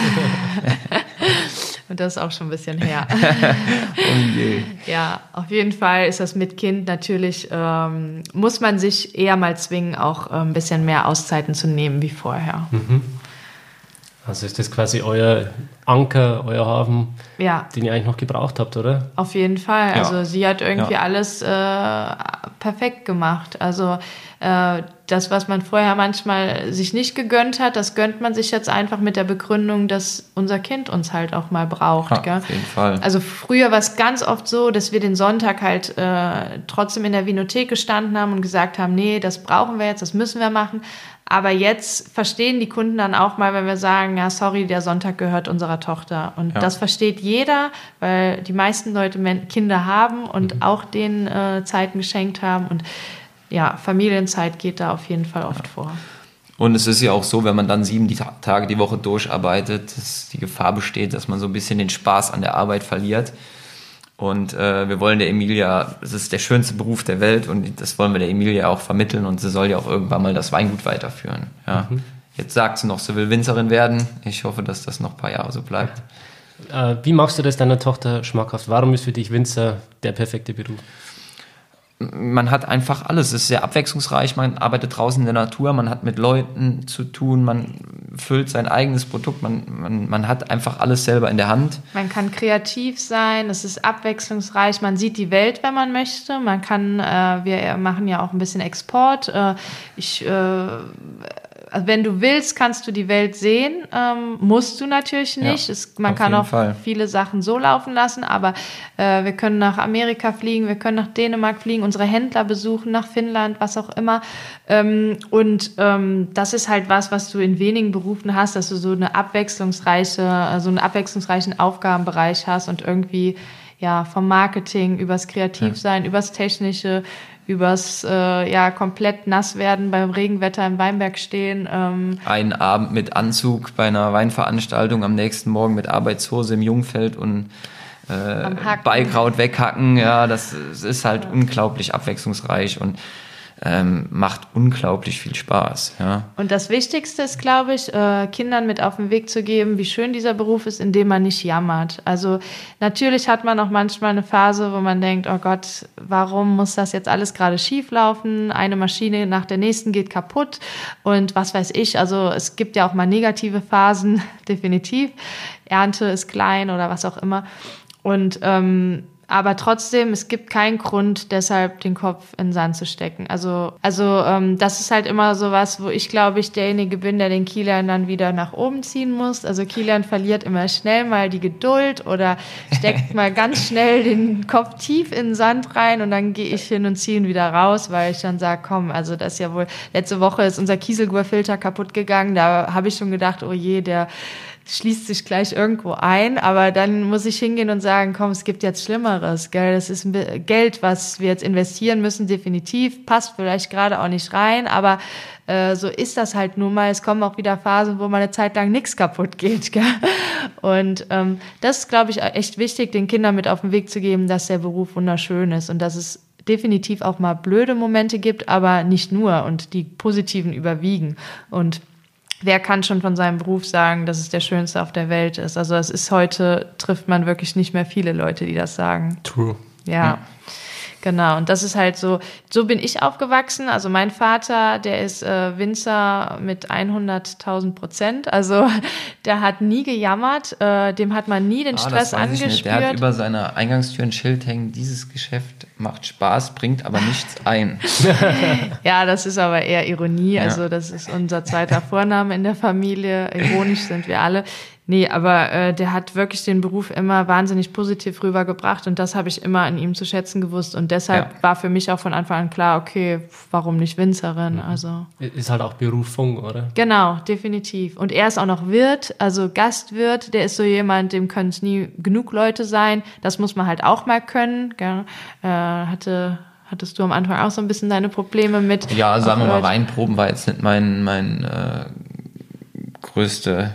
<laughs> Und das ist auch schon ein bisschen her. <laughs> oh je. Ja, auf jeden Fall ist das mit Kind natürlich, ähm, muss man sich eher mal zwingen, auch äh, ein bisschen mehr Auszeiten zu nehmen wie vorher. Mhm. Also ist das quasi euer Anker, euer Hafen, ja. den ihr eigentlich noch gebraucht habt, oder? Auf jeden Fall. Ja. Also sie hat irgendwie ja. alles äh, perfekt gemacht. Also äh, das, was man vorher manchmal sich nicht gegönnt hat, das gönnt man sich jetzt einfach mit der Begründung, dass unser Kind uns halt auch mal braucht. Auf jeden Fall. Also früher war es ganz oft so, dass wir den Sonntag halt äh, trotzdem in der Vinothek gestanden haben und gesagt haben, nee, das brauchen wir jetzt, das müssen wir machen. Aber jetzt verstehen die Kunden dann auch mal, wenn wir sagen, ja, sorry, der Sonntag gehört unserer Tochter. Und ja. das versteht jeder, weil die meisten Leute Kinder haben und mhm. auch denen äh, Zeiten geschenkt haben. Und ja, Familienzeit geht da auf jeden Fall oft ja. vor. Und es ist ja auch so, wenn man dann sieben Tage die Woche durcharbeitet, dass die Gefahr besteht, dass man so ein bisschen den Spaß an der Arbeit verliert. Und äh, wir wollen der Emilia, es ist der schönste Beruf der Welt und das wollen wir der Emilia auch vermitteln und sie soll ja auch irgendwann mal das Weingut weiterführen. Ja. Mhm. Jetzt sagt sie noch, sie will Winzerin werden. Ich hoffe, dass das noch ein paar Jahre so bleibt. Äh, wie machst du das deiner Tochter schmackhaft? Warum ist für dich Winzer der perfekte Beruf? Man hat einfach alles. Es ist sehr abwechslungsreich. Man arbeitet draußen in der Natur, man hat mit Leuten zu tun, man füllt sein eigenes Produkt, man, man, man hat einfach alles selber in der Hand. Man kann kreativ sein, es ist abwechslungsreich, man sieht die Welt, wenn man möchte. Man kann, äh, wir machen ja auch ein bisschen Export. Äh, ich äh, wenn du willst, kannst du die Welt sehen. Ähm, musst du natürlich nicht. Ja, es, man kann auch Fall. viele Sachen so laufen lassen, aber äh, wir können nach Amerika fliegen, wir können nach Dänemark fliegen, unsere Händler besuchen, nach Finnland, was auch immer. Ähm, und ähm, das ist halt was, was du in wenigen Berufen hast, dass du so eine abwechslungsreiche, äh, so einen abwechslungsreichen Aufgabenbereich hast und irgendwie ja vom Marketing übers Kreativsein, ja. übers Technische, übers äh, ja komplett nass werden beim Regenwetter im Weinberg stehen. Ähm. Einen Abend mit Anzug bei einer Weinveranstaltung, am nächsten Morgen mit Arbeitshose im Jungfeld und äh, Beikraut weghacken. Ja, das, das ist halt ja. unglaublich abwechslungsreich und ähm, macht unglaublich viel Spaß. Ja. Und das Wichtigste ist, glaube ich, äh, Kindern mit auf den Weg zu geben, wie schön dieser Beruf ist, indem man nicht jammert. Also natürlich hat man auch manchmal eine Phase, wo man denkt, oh Gott, warum muss das jetzt alles gerade schief laufen? Eine Maschine nach der nächsten geht kaputt und was weiß ich. Also es gibt ja auch mal negative Phasen, <laughs> definitiv. Ernte ist klein oder was auch immer. Und ähm, aber trotzdem, es gibt keinen Grund, deshalb den Kopf in den Sand zu stecken. Also, also ähm, das ist halt immer so was, wo ich glaube ich derjenige bin, der den Kilian dann wieder nach oben ziehen muss. Also Kilian verliert immer schnell mal die Geduld oder steckt mal ganz <laughs> schnell den Kopf tief in den Sand rein und dann gehe ich hin und ziehe ihn wieder raus, weil ich dann sage, komm, also das ist ja wohl, letzte Woche ist unser Kieselgurfilter kaputt gegangen. Da habe ich schon gedacht, oh je, der schließt sich gleich irgendwo ein, aber dann muss ich hingehen und sagen, komm, es gibt jetzt Schlimmeres, gell? Das ist Geld, was wir jetzt investieren müssen, definitiv, passt vielleicht gerade auch nicht rein, aber äh, so ist das halt nun mal. Es kommen auch wieder Phasen, wo mal eine Zeit lang nichts kaputt geht, gell? Und ähm, das ist, glaube ich, echt wichtig, den Kindern mit auf den Weg zu geben, dass der Beruf wunderschön ist und dass es definitiv auch mal blöde Momente gibt, aber nicht nur und die positiven überwiegen und wer kann schon von seinem Beruf sagen, dass es der schönste auf der Welt ist? Also es ist heute, trifft man wirklich nicht mehr viele Leute, die das sagen. True. Ja. ja. Genau, und das ist halt so, so bin ich aufgewachsen. Also mein Vater, der ist äh, Winzer mit 100.000 Prozent. Also <laughs> der hat nie gejammert, äh, dem hat man nie den Ah, Stress angespürt. Der hat über seiner Eingangstür ein Schild hängen, dieses Geschäft macht Spaß, bringt aber <laughs> nichts ein. <laughs> Ja, das ist aber eher Ironie. Ja. Also das ist unser zweiter Vorname in der Familie. Ironisch sind wir alle. Nee, aber äh, der hat wirklich den Beruf immer wahnsinnig positiv rübergebracht und das habe ich immer an ihm zu schätzen gewusst. Und deshalb Ja. war für mich auch von Anfang an klar, okay, warum nicht Winzerin? Also Ist halt auch Berufung, oder? genau, definitiv. Und er ist auch noch Wirt, also Gastwirt. Der ist so jemand, dem können es nie genug Leute sein. Das muss man halt auch mal können. Gell? Äh, hatte Hattest du am Anfang auch so ein bisschen deine Probleme mit? Ja, sagen wir mal, Weinproben war jetzt nicht mein, mein äh, größter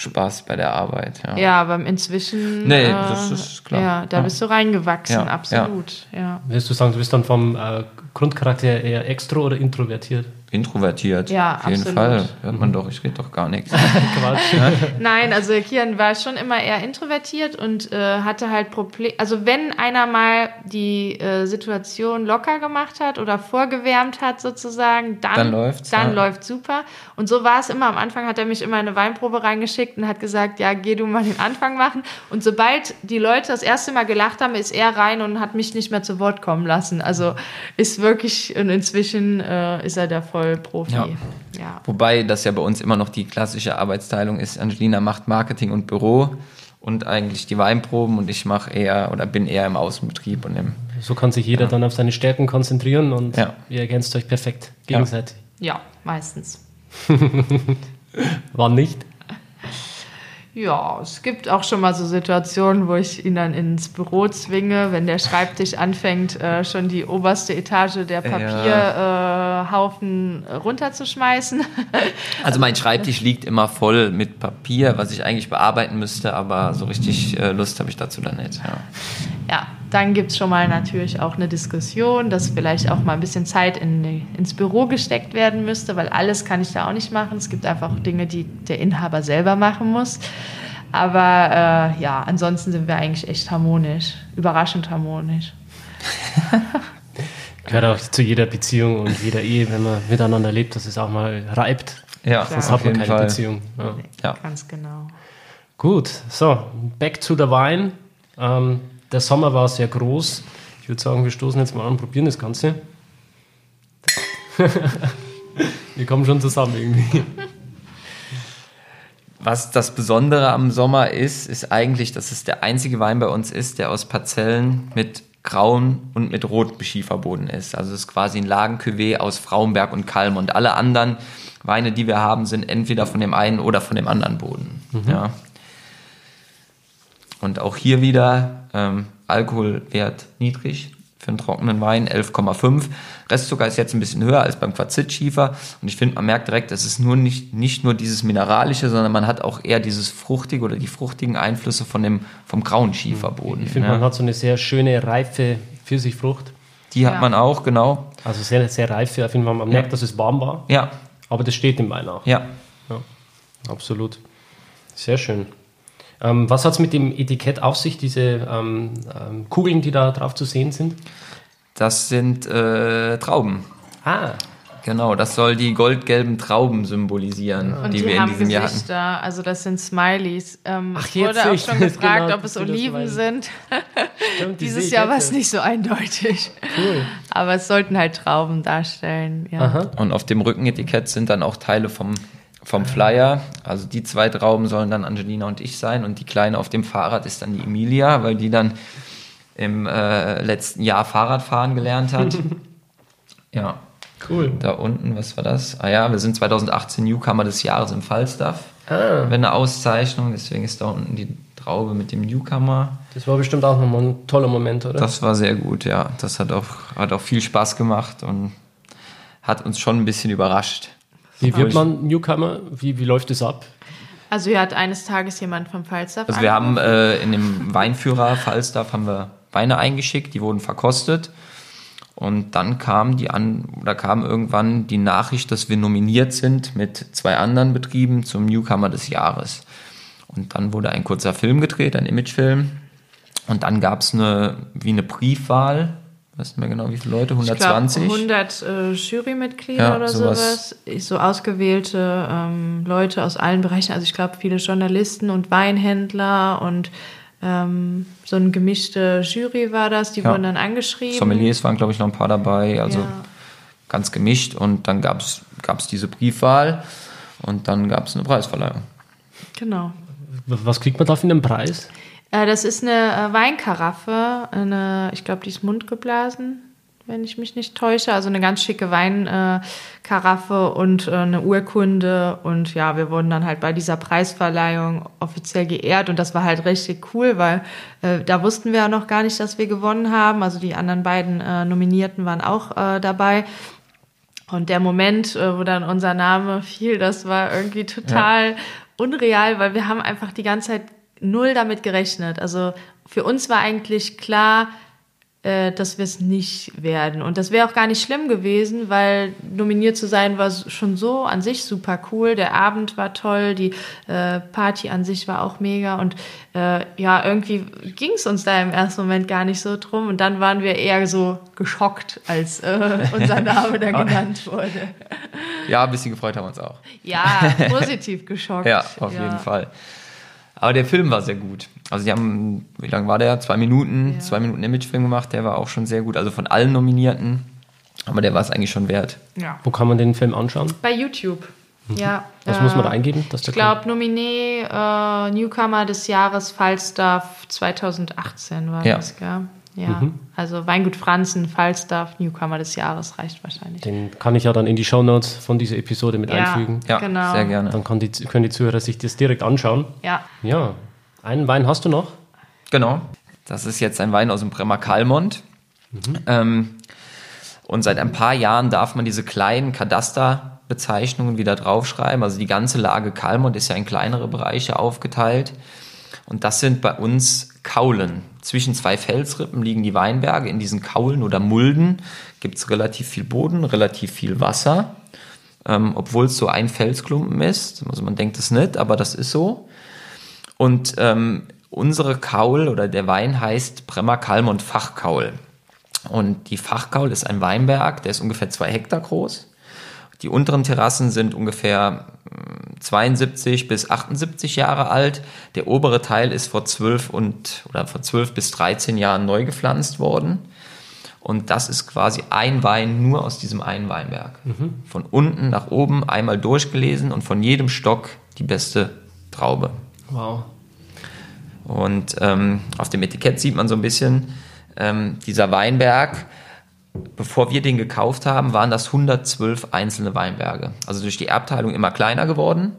Spaß bei der Arbeit. Ja. Ja, aber inzwischen. Nee, äh, das ist klar. Ja, da Ja. bist du reingewachsen, Ja, absolut. Ja. Würdest du sagen, du bist dann vom äh, Grundcharakter eher extro oder introvertiert? Introvertiert. Ja, auf jeden absolut. Fall. Hört man doch, ich rede doch gar nichts. <laughs> Quatsch. <laughs> Nein, also Kian war schon immer eher introvertiert und äh, hatte halt Probleme. Also wenn einer mal die äh, Situation locker gemacht hat oder vorgewärmt hat sozusagen, dann, Dann läuft's, Dann ja. läuft super. Und so war es immer. Am Anfang hat er mich immer in eine Weinprobe reingeschickt und hat gesagt, ja, geh du mal den Anfang machen. Und sobald die Leute das erste Mal gelacht haben, ist er rein und hat mich nicht mehr zu Wort kommen lassen. Also ist wirklich, und inzwischen äh, ist er der Vollprofi. Ja. ja. Wobei das ja bei uns immer noch die klassische Arbeitsteilung ist. Angelina macht Marketing und Büro und eigentlich die Weinproben und ich mache eher oder bin eher im Außenbetrieb und im So kann sich jeder dann auf seine Stärken konzentrieren und Ja. ihr ergänzt euch perfekt gegenseitig. ja, meistens. <laughs> Wann nicht? Ja, es gibt auch schon mal so Situationen, wo ich ihn dann ins Büro zwinge, wenn der Schreibtisch anfängt, äh, schon die oberste Etage der Papierhaufen äh, Haufen runterzuschmeißen. <laughs> Also mein Schreibtisch liegt immer voll mit Papier, was ich eigentlich bearbeiten müsste, aber so richtig äh, Lust habe ich dazu dann nicht. Ja. ja, dann gibt's schon mal natürlich auch eine Diskussion, dass vielleicht auch mal ein bisschen Zeit in, ins Büro gesteckt werden müsste, weil alles kann ich da auch nicht machen. Es gibt einfach Dinge, die der Inhaber selber machen muss. Aber äh, ja, ansonsten sind wir eigentlich echt harmonisch, überraschend harmonisch. <laughs> Gehört auch zu jeder Beziehung und jeder Ehe, wenn man miteinander lebt, dass es auch mal reibt. Ja, Sonst hat man keine Fall. Beziehung. Ja. Ja. Ganz genau. Gut, so, back to the wine. Ähm, der Sommer war sehr groß. Ich würde sagen, wir stoßen jetzt mal an und probieren das Ganze. <laughs> wir kommen schon zusammen irgendwie. Was das Besondere am Sommer ist, ist eigentlich, dass es der einzige Wein bei uns ist, der aus Parzellen mit grauen und mit rotem Schieferboden ist. Also es ist quasi ein Lagencuvée aus Frauenberg und Kalm und alle anderen Weine, die wir haben, sind entweder von dem einen oder von dem anderen Boden. Ja. Und auch hier wieder ähm, Alkoholwert niedrig für einen trockenen Wein, 11,5. Restzucker ist jetzt ein bisschen höher als beim Quarzitschiefer. Und ich finde, man merkt direkt, es ist nur nicht, nicht nur dieses Mineralische, sondern man hat auch eher dieses fruchtige oder die fruchtigen Einflüsse von dem, vom grauen Schieferboden. Ich finde, ja. man hat so eine sehr schöne, reife Pfirsichfrucht. Die hat Ja. man auch, genau. Also sehr, sehr reife. Auf jeden Fall, man merkt, dass es warm war. Ja, Aber das steht im Wein auch. ja. Ja, absolut. Sehr schön. Ähm, was hat es mit dem Etikett auf sich, diese ähm, ähm, Kugeln, die da drauf zu sehen sind? Das sind äh, Trauben. Ah, Genau, das soll die goldgelben Trauben symbolisieren, Und die, die, wir in haben diesem Jahr hatten. Gesichter, also das sind Smileys. Ähm, Ach, es jetzt wurde auch ich schon <laughs> gefragt, genau, ob es Oliven sind. stimmt, die Dieses Jahr war es nicht so eindeutig. Cool. Aber es sollten halt Trauben darstellen. Ja. Aha. Und auf dem Rückenetikett sind dann auch Teile vom, vom Flyer. Also die zwei Trauben sollen dann Angelina und ich sein. Und die kleine auf dem Fahrrad ist dann die Emilia, weil die dann im äh, letzten Jahr Fahrradfahren gelernt hat. <laughs> ja, Cool. da unten, was war das? Ah ja, wir sind 2018 Newcomer des Jahres im Falstaff. Ah, Wenn eine Auszeichnung, deswegen ist da unten die Traube mit dem Newcomer. das war bestimmt auch nochmal ein toller Moment, oder? Das war sehr gut, ja. Das hat auch, hat auch viel Spaß gemacht und hat uns schon ein bisschen überrascht. Wie wird man Newcomer? Wie, wie läuft es ab? Also hier hat eines Tages jemand vom Falstaff Also wir haben äh, in dem Weinführer Falstaff haben wir Weine eingeschickt, die wurden verkostet. Und dann kam die an, oder kam irgendwann die Nachricht, dass wir nominiert sind mit zwei anderen Betrieben zum Newcomer des Jahres. Und dann wurde ein kurzer Film gedreht, ein Imagefilm. Und dann gab es eine, wie eine Briefwahl, weiß nicht mehr genau, wie viele Leute, 120? Ich glaub, 100 äh, Jurymitglieder Ja, oder sowas. sowas. So ausgewählte ähm, Leute aus allen Bereichen. Also ich glaube, viele Journalisten und Weinhändler und ähm, so eine gemischte Jury war das. Die Ja. wurden dann angeschrieben. Sommeliers waren, glaube ich, noch ein paar dabei, also Ja. ganz gemischt. Und dann gab es diese Briefwahl und dann gab es eine Preisverleihung. Genau. Was kriegt man da für einen Preis? Äh, das ist eine äh, Weinkaraffe. Eine, ich glaube, die ist mundgeblasen, wenn ich mich nicht täusche. Also eine ganz schicke Weinkaraffe Karaffe und äh, eine Urkunde. Und ja, wir wurden dann halt bei dieser Preisverleihung offiziell geehrt. Und das war halt richtig cool, weil äh, da wussten wir ja noch gar nicht, dass wir gewonnen haben. Also die anderen beiden äh, Nominierten waren auch äh, dabei. Und der Moment, wo dann unser Name fiel, das war irgendwie total unreal, weil wir haben einfach die ganze Zeit null damit gerechnet. Also für uns war eigentlich klar, äh, dass wir es nicht werden. Und das wäre auch gar nicht schlimm gewesen, weil nominiert zu sein war schon so an sich super cool. Der Abend war toll, die äh, Party an sich war auch mega. Und äh, ja, irgendwie ging es uns da im ersten Moment gar nicht so drum. Und dann waren wir eher so geschockt, als äh, <laughs> unser Name dann genannt wurde. Ja, ein bisschen gefreut haben wir uns auch. Ja, positiv <laughs> geschockt. Ja, auf jeden Fall. Aber der Film war sehr gut. Also die haben, wie lang war der? Zwei Minuten, Ja. zwei Minuten Imagefilm gemacht, der war auch schon sehr gut. Also von allen Nominierten. Aber der war es eigentlich schon wert. Ja. Wo kann man den Film anschauen? Bei YouTube. Ja. Was äh, muss man da eingeben? Dass Ich der glaube, Nominee äh, Newcomer des Jahres Falstaff 2018 war Ja. das, gell? Ja. Also Weingut Franzen, Falstaff, Newcomer des Jahres reicht wahrscheinlich. Den kann ich ja dann in die Shownotes von dieser Episode mit Ja. einfügen. Ja, Genau. sehr gerne. Dann die, können die Zuhörer sich das direkt anschauen. Ja. Ja, einen Wein hast du noch? Genau. Das ist jetzt ein Wein aus dem Bremer Kalmont. Ähm, und seit ein paar Jahren darf man diese kleinen Kadasterbezeichnungen wieder draufschreiben. Also die ganze Lage Kalmont ist ja in kleinere Bereiche aufgeteilt. Und das sind bei uns Kaulen. Zwischen zwei Felsrippen liegen die Weinberge. In diesen Kaulen oder Mulden gibt es relativ viel Boden, relativ viel Wasser. Ähm, Obwohl es so ein Felsklumpen ist. Also man denkt es nicht, aber das ist so. Und ähm, unsere Kaul oder der Wein heißt Bremer Kalmont Fachkaul. Und die Fachkaul ist ein Weinberg, der ist ungefähr zwei Hektar groß. Die unteren Terrassen sind ungefähr mm, 72 bis 78 Jahre alt. Der obere Teil ist vor 12 und oder vor 12 bis 13 Jahren neu gepflanzt worden. Und das ist quasi ein Wein nur aus diesem einen Weinberg. Von unten nach oben einmal durchgelesen und von jedem Stock die beste Traube. Wow. Und ähm, auf dem Etikett sieht man so ein bisschen, ähm, dieser Weinberg, bevor wir den gekauft haben, waren das 112 einzelne Weinberge. Also durch die Erbteilung immer kleiner geworden.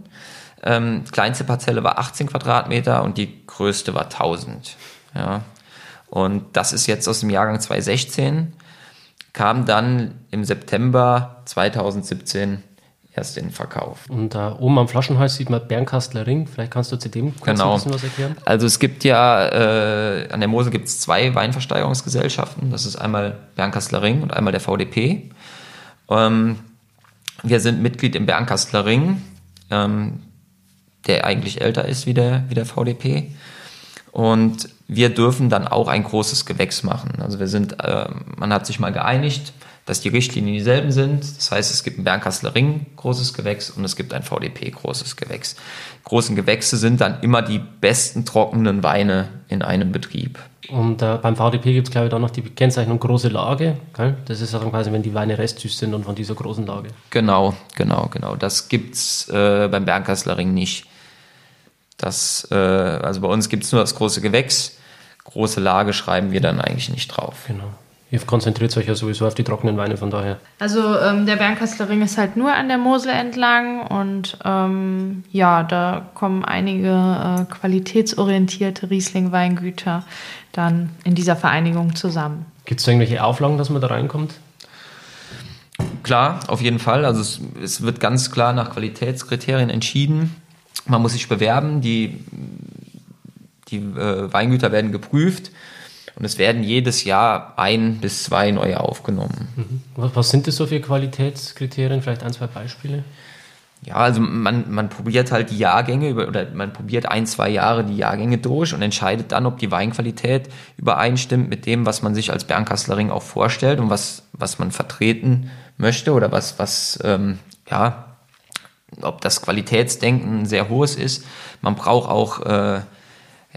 Ähm, kleinste Parzelle war 18 Quadratmeter und die größte war 1000. Ja. Und das ist jetzt aus dem Jahrgang 2016, kam dann im September 2017 erst in Verkauf. Und äh, oben am Flaschenhals sieht man Bernkastler Ring. Vielleicht kannst du zu dem kurz Genau. ein bisschen was erklären. Also es gibt ja, äh, an der Mosel gibt es zwei Weinversteigerungsgesellschaften. Das ist einmal Bernkastler Ring und einmal der VDP. Ähm, wir sind Mitglied im Bernkastler Ring, ähm, der eigentlich älter ist wie der, wie der VDP. Und wir dürfen dann auch ein großes Gewächs machen. Also wir sind, äh, man hat sich mal geeinigt, dass die Richtlinien dieselben sind. Das heißt, es gibt ein Bernkastler Ring großes Gewächs und es gibt ein VDP großes Gewächs. Großen Gewächse sind dann immer die besten trockenen Weine in einem Betrieb. Und äh, beim VDP gibt es, glaube ich, dann noch die Kennzeichnung große Lage. Gell? Das ist dann quasi, wenn die Weine restsüß sind und von dieser großen Lage. Genau, genau, genau. Das gibt's äh, beim Bernkastler Ring nicht. Das, äh, also bei uns gibt's nur das große Gewächs. Große Lage schreiben wir dann eigentlich nicht drauf. Genau. Ihr konzentriert euch ja sowieso auf die trockenen Weine, von daher. Also ähm, der Bernkastler Ring ist halt nur an der Mosel entlang und ähm, ja, da kommen einige äh, qualitätsorientierte Riesling-Weingüter dann in dieser Vereinigung zusammen. Gibt es da irgendwelche Auflagen, dass man da reinkommt? Klar, auf jeden Fall. Also es, es wird ganz klar nach Qualitätskriterien entschieden. Man muss sich bewerben, die, die äh, Weingüter werden geprüft und es werden jedes Jahr ein bis zwei neue aufgenommen. Was, was sind das so für Qualitätskriterien? Vielleicht ein, zwei Beispiele? Ja, also man, man probiert halt die Jahrgänge über, oder man probiert ein, zwei Jahre die Jahrgänge durch und entscheidet dann, ob die Weinqualität übereinstimmt mit dem, was man sich als Bernkastlerring auch vorstellt und was, was man vertreten möchte oder was, was, ähm, ja, ob das Qualitätsdenken sehr hohes ist. Man braucht auch äh,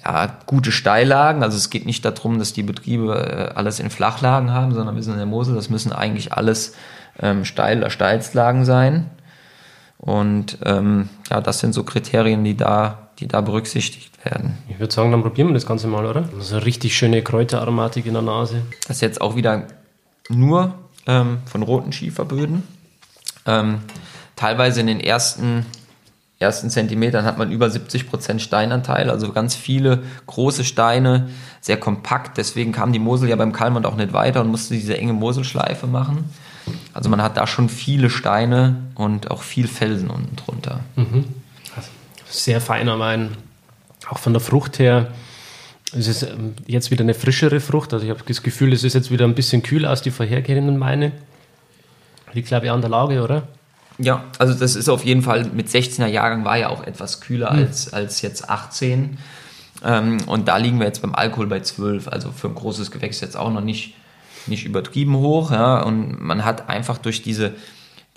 ja, gute Steillagen. Also es geht nicht darum, dass die Betriebe äh, alles in Flachlagen haben, sondern wir sind in der Mosel, das müssen eigentlich alles ähm, Steil Steilslagen sein. Und ähm, ja, das sind so Kriterien, die da, die da berücksichtigt werden. Ich würde sagen, dann probieren wir das Ganze mal, oder? So eine richtig schöne Kräuteraromatik in der Nase. Das ist jetzt auch wieder nur ähm, von roten Schieferböden. Ähm, teilweise in den ersten, ersten Zentimetern hat man über 70 Prozent Steinanteil, also ganz viele große Steine, sehr kompakt. Deswegen kam die Mosel ja beim Kalmund auch nicht weiter und musste diese enge Moselschleife machen. Also man hat da schon viele Steine und auch viel Felsen unten drunter. Mhm. Sehr feiner Wein. Auch von der Frucht her. Es ist ähm, jetzt wieder eine frischere Frucht. Also ich habe das Gefühl, es ist jetzt wieder ein bisschen kühler als die vorhergehenden Weine. Liegt, glaube ich, an der Lage, oder? Ja, also das ist auf jeden Fall, mit 16er Jahrgang war ja auch etwas kühler mhm. als, als jetzt 18. Ähm, und da liegen wir jetzt beim Alkohol bei 12. Also für ein großes Gewächs jetzt auch noch nicht nicht übertrieben hoch. Ja, und man hat einfach durch diese,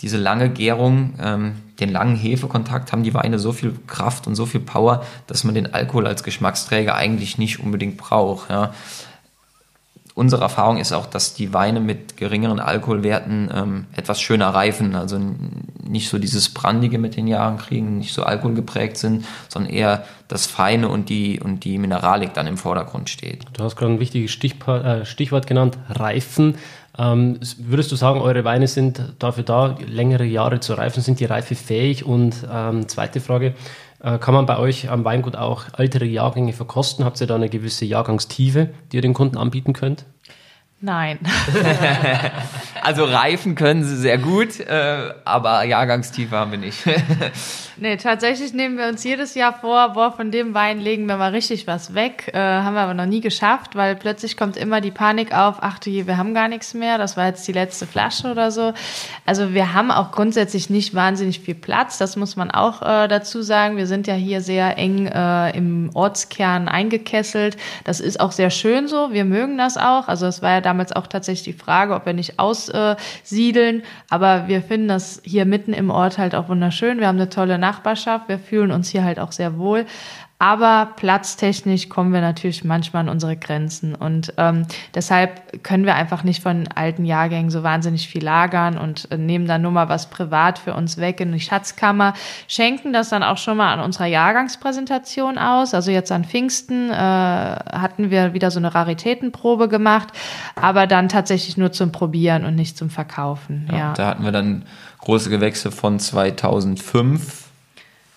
diese lange Gärung, ähm, den langen Hefekontakt, haben die Weine so viel Kraft und so viel Power, dass man den Alkohol als Geschmacksträger eigentlich nicht unbedingt braucht. Ja unsere Erfahrung ist auch, dass die Weine mit geringeren Alkoholwerten ähm, etwas schöner reifen, also nicht so dieses Brandige mit den Jahren kriegen, nicht so alkoholgeprägt sind, sondern eher das Feine und die, und die Mineralik dann im Vordergrund steht. Du hast gerade ein wichtiges Stichwort, äh, Stichwort genannt, Reifen. Ähm, würdest du sagen, eure Weine sind dafür da, längere Jahre zu reifen? Sind die reifefähig? Und ähm, zweite Frage, kann man bei euch am Weingut auch ältere Jahrgänge verkosten? Habt ihr da eine gewisse Jahrgangstiefe, die ihr den Kunden anbieten könnt? Nein. <laughs> also reifen können sie sehr gut, äh, aber Jahrgangstiefe haben wir nicht. <laughs> nee, tatsächlich nehmen wir uns jedes Jahr vor, boah, von dem Wein legen wir mal richtig was weg. Äh, haben wir aber noch nie geschafft, weil plötzlich kommt immer die Panik auf, ach du je, wir haben gar nichts mehr, das war jetzt die letzte Flasche oder so. Also wir haben auch grundsätzlich nicht wahnsinnig viel Platz, das muss man auch äh, dazu sagen. Wir sind ja hier sehr eng äh, im Ortskern eingekesselt. Das ist auch sehr schön so, wir mögen das auch. Also es war ja damals auch tatsächlich die Frage, ob wir nicht aussiedeln. Aber wir finden das hier mitten im Ort halt auch wunderschön. Wir haben eine tolle Nachbarschaft. Wir fühlen uns hier halt auch sehr wohl. Aber platztechnisch kommen wir natürlich manchmal an unsere Grenzen. Und ähm, deshalb können wir einfach nicht von alten Jahrgängen so wahnsinnig viel lagern und äh, nehmen dann nur mal was privat für uns weg in die Schatzkammer, schenken das dann auch schon mal an unserer Jahrgangspräsentation aus. Also jetzt an Pfingsten äh, hatten wir wieder so eine Raritätenprobe gemacht, aber dann tatsächlich nur zum Probieren und nicht zum Verkaufen. Ja, ja. Da hatten wir dann große Gewächse von 2005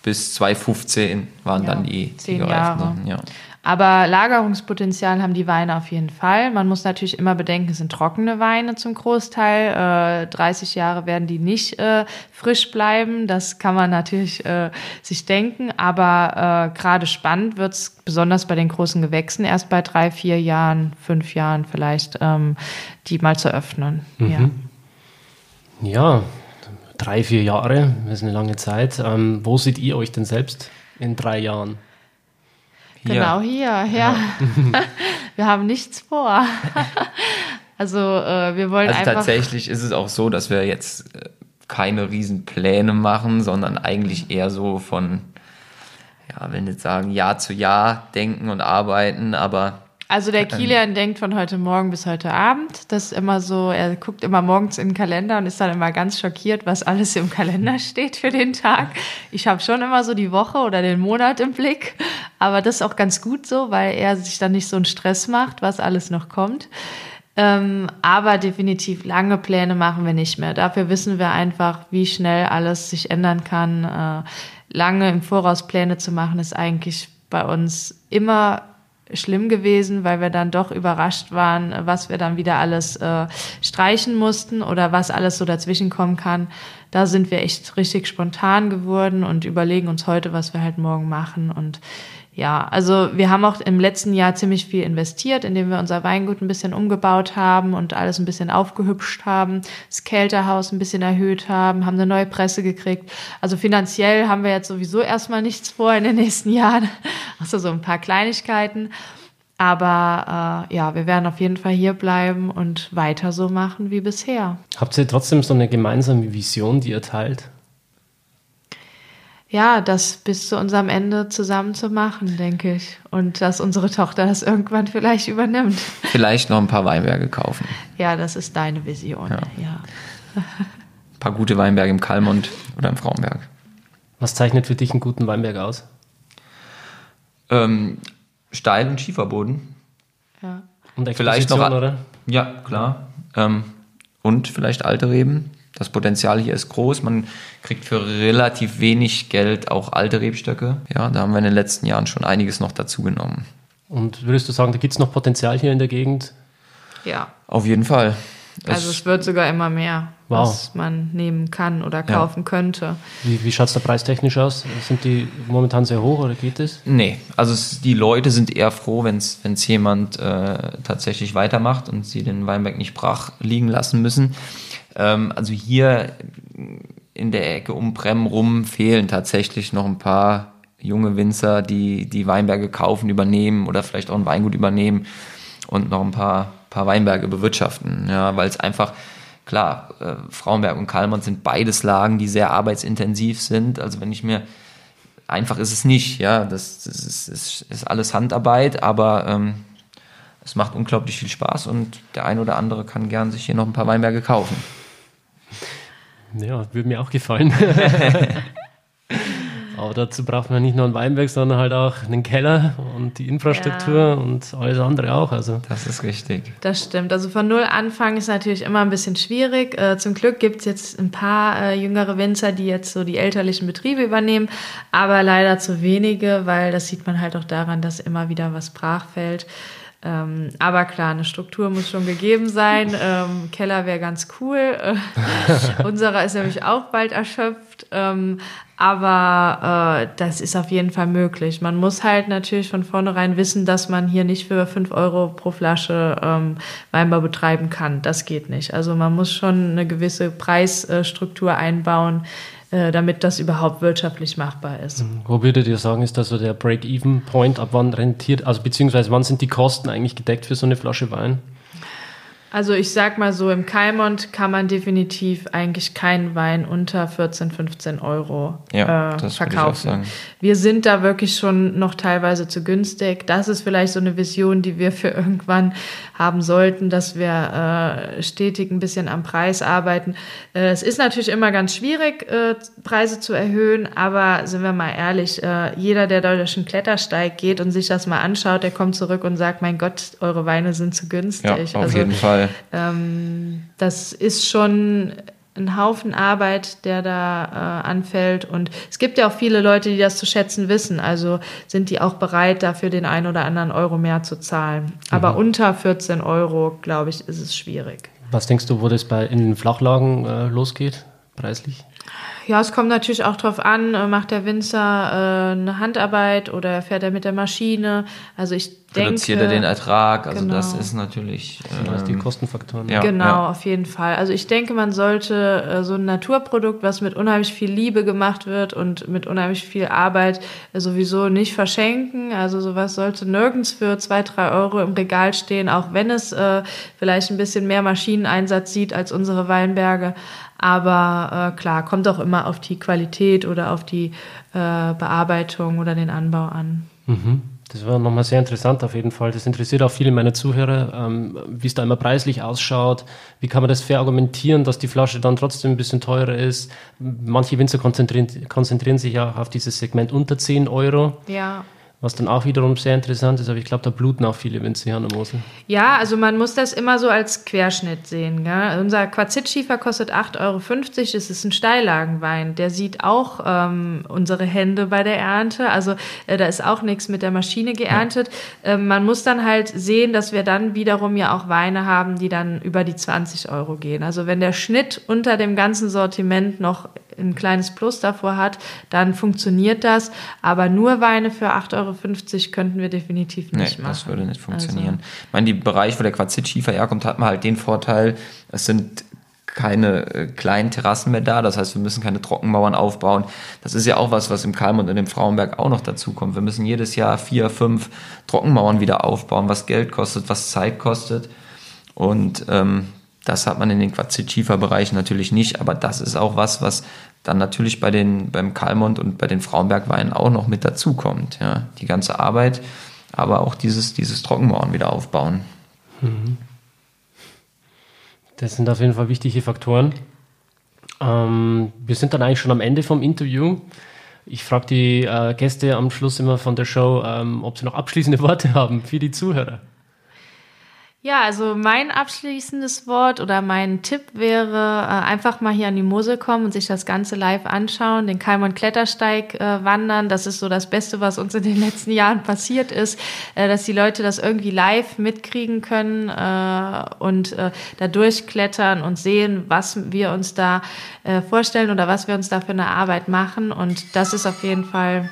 bis 2015 waren ja, dann die, zehn die Jahre. Ja. Aber Lagerungspotenzial haben die Weine auf jeden Fall. Man muss natürlich immer bedenken, es sind trockene Weine zum Großteil. Äh, 30 Jahre werden die nicht äh, frisch bleiben. Das kann man natürlich äh, sich denken. Aber äh, gerade spannend wird's besonders bei den großen Gewächsen erst bei drei, vier Jahren, fünf Jahren vielleicht, ähm, die mal zu öffnen. Mhm. Ja. ja, drei, vier Jahre, das ist eine lange Zeit. Ähm, wo seht ihr euch denn selbst in drei Jahren? Hier. Genau hier, ja. ja. <laughs> wir haben nichts vor. <laughs> also äh, wir wollen also einfach. Tatsächlich ist es auch so, dass wir jetzt äh, keine riesen Pläne machen, sondern eigentlich eher so von, ja, wenn jetzt sagen, Jahr zu Jahr denken und arbeiten, aber also der Kilian denkt von heute Morgen bis heute Abend. Das ist immer so, er guckt immer morgens in den Kalender und ist dann immer ganz schockiert, was alles im Kalender steht für den Tag. Ich habe schon immer so die Woche oder den Monat im Blick, aber das ist auch ganz gut so, weil er sich dann nicht so einen Stress macht, was alles noch kommt. Ähm, aber definitiv lange Pläne machen wir nicht mehr. Dafür wissen wir einfach, wie schnell alles sich ändern kann. Äh, lange im Voraus Pläne zu machen, ist eigentlich bei uns immer schlimm gewesen, weil wir dann doch überrascht waren, was wir dann wieder alles äh, streichen mussten oder was alles so dazwischen kommen kann. Da sind wir echt richtig spontan geworden und überlegen uns heute, was wir halt morgen machen. Und ja, also wir haben auch im letzten Jahr ziemlich viel investiert, indem wir unser Weingut ein bisschen umgebaut haben und alles ein bisschen aufgehübscht haben, das Kälterhaus ein bisschen erhöht haben, haben eine neue Presse gekriegt. Also finanziell haben wir jetzt sowieso erstmal nichts vor in den nächsten <laughs> Jahren, außer so ein paar Kleinigkeiten. Aber äh, ja, wir werden auf jeden Fall hier bleiben und weiter so machen wie bisher. Habt ihr trotzdem so eine gemeinsame Vision, die ihr teilt? ja, das bis zu unserem Ende zusammen zu machen, denke ich. Und dass unsere Tochter das irgendwann vielleicht übernimmt. Vielleicht noch ein paar Weinberge kaufen. Ja, das ist deine Vision. Ja. ja. ein paar gute Weinberge im Kalmont oder im Frauenberg. Was zeichnet für dich einen guten Weinberg aus? Ähm, Steil- und Schieferboden. Ja. Und vielleicht noch, oder? Ja, klar. Ähm, und vielleicht alte Reben. Das Potenzial hier ist groß. Man kriegt für relativ wenig Geld auch alte Rebstöcke. Ja, da haben wir in den letzten Jahren schon einiges noch dazu genommen. Und würdest du sagen, da gibt es noch Potenzial hier in der Gegend? Ja. Auf jeden Fall. Also es, es wird sogar immer mehr, wow. was man nehmen kann oder kaufen ja. könnte. Wie, wie schaut es da preistechnisch aus? Sind die momentan sehr hoch oder geht es? Nee, also es, die Leute sind eher froh, wenn es jemand äh, tatsächlich weitermacht und sie den Weinberg nicht brach liegen lassen müssen. Ähm, also hier in der Ecke um Brem rum fehlen tatsächlich noch ein paar junge Winzer, die die Weinberge kaufen, übernehmen oder vielleicht auch ein Weingut übernehmen und noch ein paar, paar Weinberge bewirtschaften. Ja, weil es einfach, klar, äh, Frauenberg und Kalmont sind beides Lagen, die sehr arbeitsintensiv sind. Also wenn ich mir, einfach ist es nicht, ja, das, das ist, ist, ist alles Handarbeit, aber ähm, es macht unglaublich viel Spaß und der ein oder andere kann gern sich hier noch ein paar Weinberge kaufen. Ja, würde mir auch gefallen. <laughs> Aber dazu braucht man nicht nur einen Weinberg, sondern halt auch einen Keller und die Infrastruktur ja. und alles andere auch. Also. Das ist richtig. Das stimmt. Also von null anfangen ist natürlich immer ein bisschen schwierig. Äh, zum Glück gibt es jetzt ein paar äh, jüngere Winzer, die jetzt so die elterlichen Betriebe übernehmen, aber leider zu wenige, weil das sieht man halt auch daran, dass immer wieder was brach fällt. Ähm, aber klar, eine Struktur muss schon gegeben sein. <laughs> Ähm, Keller wäre ganz cool. Äh, <laughs> unserer ist nämlich auch bald erschöpft. Ähm, aber äh, das ist auf jeden Fall möglich. Man muss halt natürlich von vornherein wissen, dass man hier nicht für fünf Euro pro Flasche ähm, Weinbau betreiben kann. Das geht nicht. Also man muss schon eine gewisse Preisstruktur einbauen, äh, damit das überhaupt wirtschaftlich machbar ist. Mhm. Wo würdet ihr sagen, ist da so der Break-Even-Point, ab wann rentiert, also beziehungsweise wann sind die Kosten eigentlich gedeckt für so eine Flasche Wein? Also ich sag mal so, im Kaimont kann man definitiv eigentlich keinen Wein unter 14, 15 Euro ja, äh, verkaufen. Wir sind da wirklich schon noch teilweise zu günstig. Das ist vielleicht so eine Vision, die wir für irgendwann haben sollten, dass wir äh, stetig ein bisschen am Preis arbeiten. Äh, es ist natürlich immer ganz schwierig, äh, Preise zu erhöhen, aber sind wir mal ehrlich, äh, jeder, der durch einen Klettersteig geht und sich das mal anschaut, der kommt zurück und sagt, mein Gott, eure Weine sind zu günstig. Ja, auf also, jeden Fall. Ähm, das ist schon ein Haufen Arbeit, der da äh, anfällt. Und es gibt ja auch viele Leute, die das zu schätzen wissen. Also sind die auch bereit, dafür den einen oder anderen Euro mehr zu zahlen. Aber mhm. unter 14 Euro, glaube ich, ist es schwierig. Was denkst du, wo das bei in den Flachlagen äh, losgeht, preislich? Ja, es kommt natürlich auch drauf an, äh, macht der Winzer äh, eine Handarbeit oder fährt er mit der Maschine. Also ich Reduziert denke, er den Ertrag, also genau. das ist natürlich ähm, die Kostenfaktoren. Ja, genau, ja. auf jeden Fall. Also ich denke, man sollte äh, so ein Naturprodukt, was mit unheimlich viel Liebe gemacht wird und mit unheimlich viel Arbeit äh, sowieso nicht verschenken. Also sowas sollte nirgends für zwei, drei Euro im Regal stehen, auch wenn es äh, vielleicht ein bisschen mehr Maschineneinsatz sieht als unsere Weinberge. Aber äh, klar, kommt auch immer auf die Qualität oder auf die äh, Bearbeitung oder den Anbau an. Mhm. Das war nochmal sehr interessant auf jeden Fall. Das interessiert auch viele meiner Zuhörer, ähm, wie es da immer preislich ausschaut. Wie kann man das fair argumentieren, dass die Flasche dann trotzdem ein bisschen teurer ist? Manche Winzer konzentrieren, konzentrieren sich ja auf dieses Segment unter 10 Euro. Ja. Was dann auch wiederum sehr interessant ist, aber ich glaube, da bluten auch viele Winzer an der Mosel. Ja, also man muss das immer so als Querschnitt sehen. Gell? Unser Quarzitschiefer kostet 8,50 Euro, das ist ein Steillagenwein. Der sieht auch ähm, unsere Hände bei der Ernte, also äh, da ist auch nichts mit der Maschine geerntet. Ja. Ähm, man muss dann halt sehen, dass wir dann wiederum ja auch Weine haben, die dann über die 20 Euro gehen. Also wenn der Schnitt unter dem ganzen Sortiment noch ein kleines Plus davor hat, dann funktioniert das. Aber nur Weine für 8,50 Euro könnten wir definitiv nicht nee, machen. das würde nicht funktionieren. Also. Ich meine, die Bereich, wo der Quarzitschiefer herkommt, hat man halt den Vorteil, es sind keine äh, kleinen Terrassen mehr da. Das heißt, wir müssen keine Trockenmauern aufbauen. Das ist ja auch was, was im Kalm und in dem Frauenberg auch noch dazu kommt. Wir müssen jedes Jahr vier, fünf Trockenmauern wieder aufbauen, was Geld kostet, was Zeit kostet. Und ähm, das hat man in den Quarzit-Schiefer-Bereichen natürlich nicht, aber das ist auch was, was dann natürlich bei den, beim Kalmont und bei den Frauenbergweinen auch noch mit dazukommt. Ja. Die ganze Arbeit, aber auch dieses, dieses Trockenmauern wieder aufbauen. Mhm. Das sind auf jeden Fall wichtige Faktoren. Ähm, wir sind dann eigentlich schon am Ende vom Interview. Ich frage die äh, Gäste am Schluss immer von der Show, ähm, ob sie noch abschließende <laughs> Worte haben für die Zuhörer. Ja, also mein abschließendes Wort oder mein Tipp wäre, äh, einfach mal hier an die Mosel kommen und sich das Ganze live anschauen, den Kalmon Klettersteig äh, wandern. Das ist so das Beste, was uns in den letzten Jahren passiert ist, äh, dass die Leute das irgendwie live mitkriegen können und da durchklettern und sehen, was wir uns da vorstellen oder was wir uns da für eine Arbeit machen. Und das ist auf jeden Fall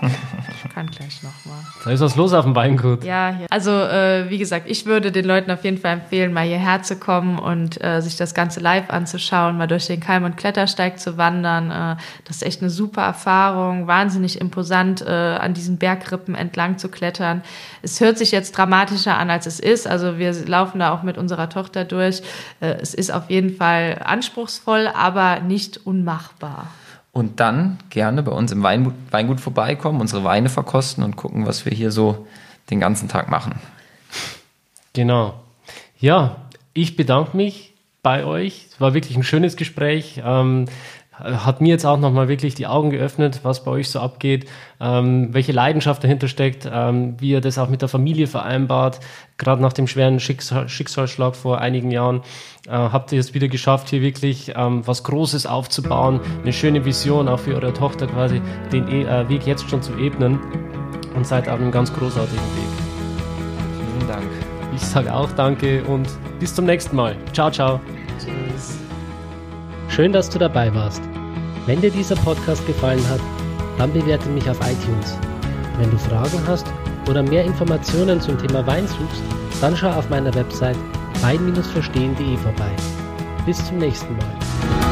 <laughs> kann gleich nochmal. Da ist was los auf dem Weingut. Ja, hier. also äh, wie gesagt, ich würde den Leuten auf jeden Fall empfehlen, mal hierher zu kommen und äh, sich das Ganze live anzuschauen, mal durch den Kalm- und Klettersteig zu wandern. Äh, das ist echt eine super Erfahrung, wahnsinnig imposant, äh, an diesen Bergrippen entlang zu klettern. Es hört sich jetzt dramatischer an, als es ist. Also wir laufen da auch mit unserer Tochter durch. Äh, es ist auf jeden Fall anspruchsvoll, aber nicht unmachbar und dann gerne bei uns im Weingut, Weingut vorbeikommen, unsere Weine verkosten und gucken, was wir hier so den ganzen Tag machen. Genau. Ja, ich bedanke mich bei euch. Es war wirklich ein schönes Gespräch. Ähm, hat mir jetzt auch nochmal wirklich die Augen geöffnet, was bei euch so abgeht, ähm, welche Leidenschaft dahinter steckt, ähm, wie ihr das auch mit der Familie vereinbart. Gerade nach dem schweren Schicksal Schicksalsschlag vor einigen Jahren äh, habt ihr es wieder geschafft, hier wirklich ähm, was Großes aufzubauen, eine schöne Vision auch für eure Tochter quasi, den e äh, Weg jetzt schon zu ebnen und seid auf einem ganz großartigen Weg. Vielen Dank. Ich sage auch danke und bis zum nächsten Mal. Ciao, ciao. Schön, dass du dabei warst. Wenn dir dieser Podcast gefallen hat, dann bewerte mich auf iTunes. Wenn du Fragen hast oder mehr Informationen zum Thema Wein suchst, dann schau auf meiner Website wein-verstehen.de vorbei. Bis zum nächsten Mal.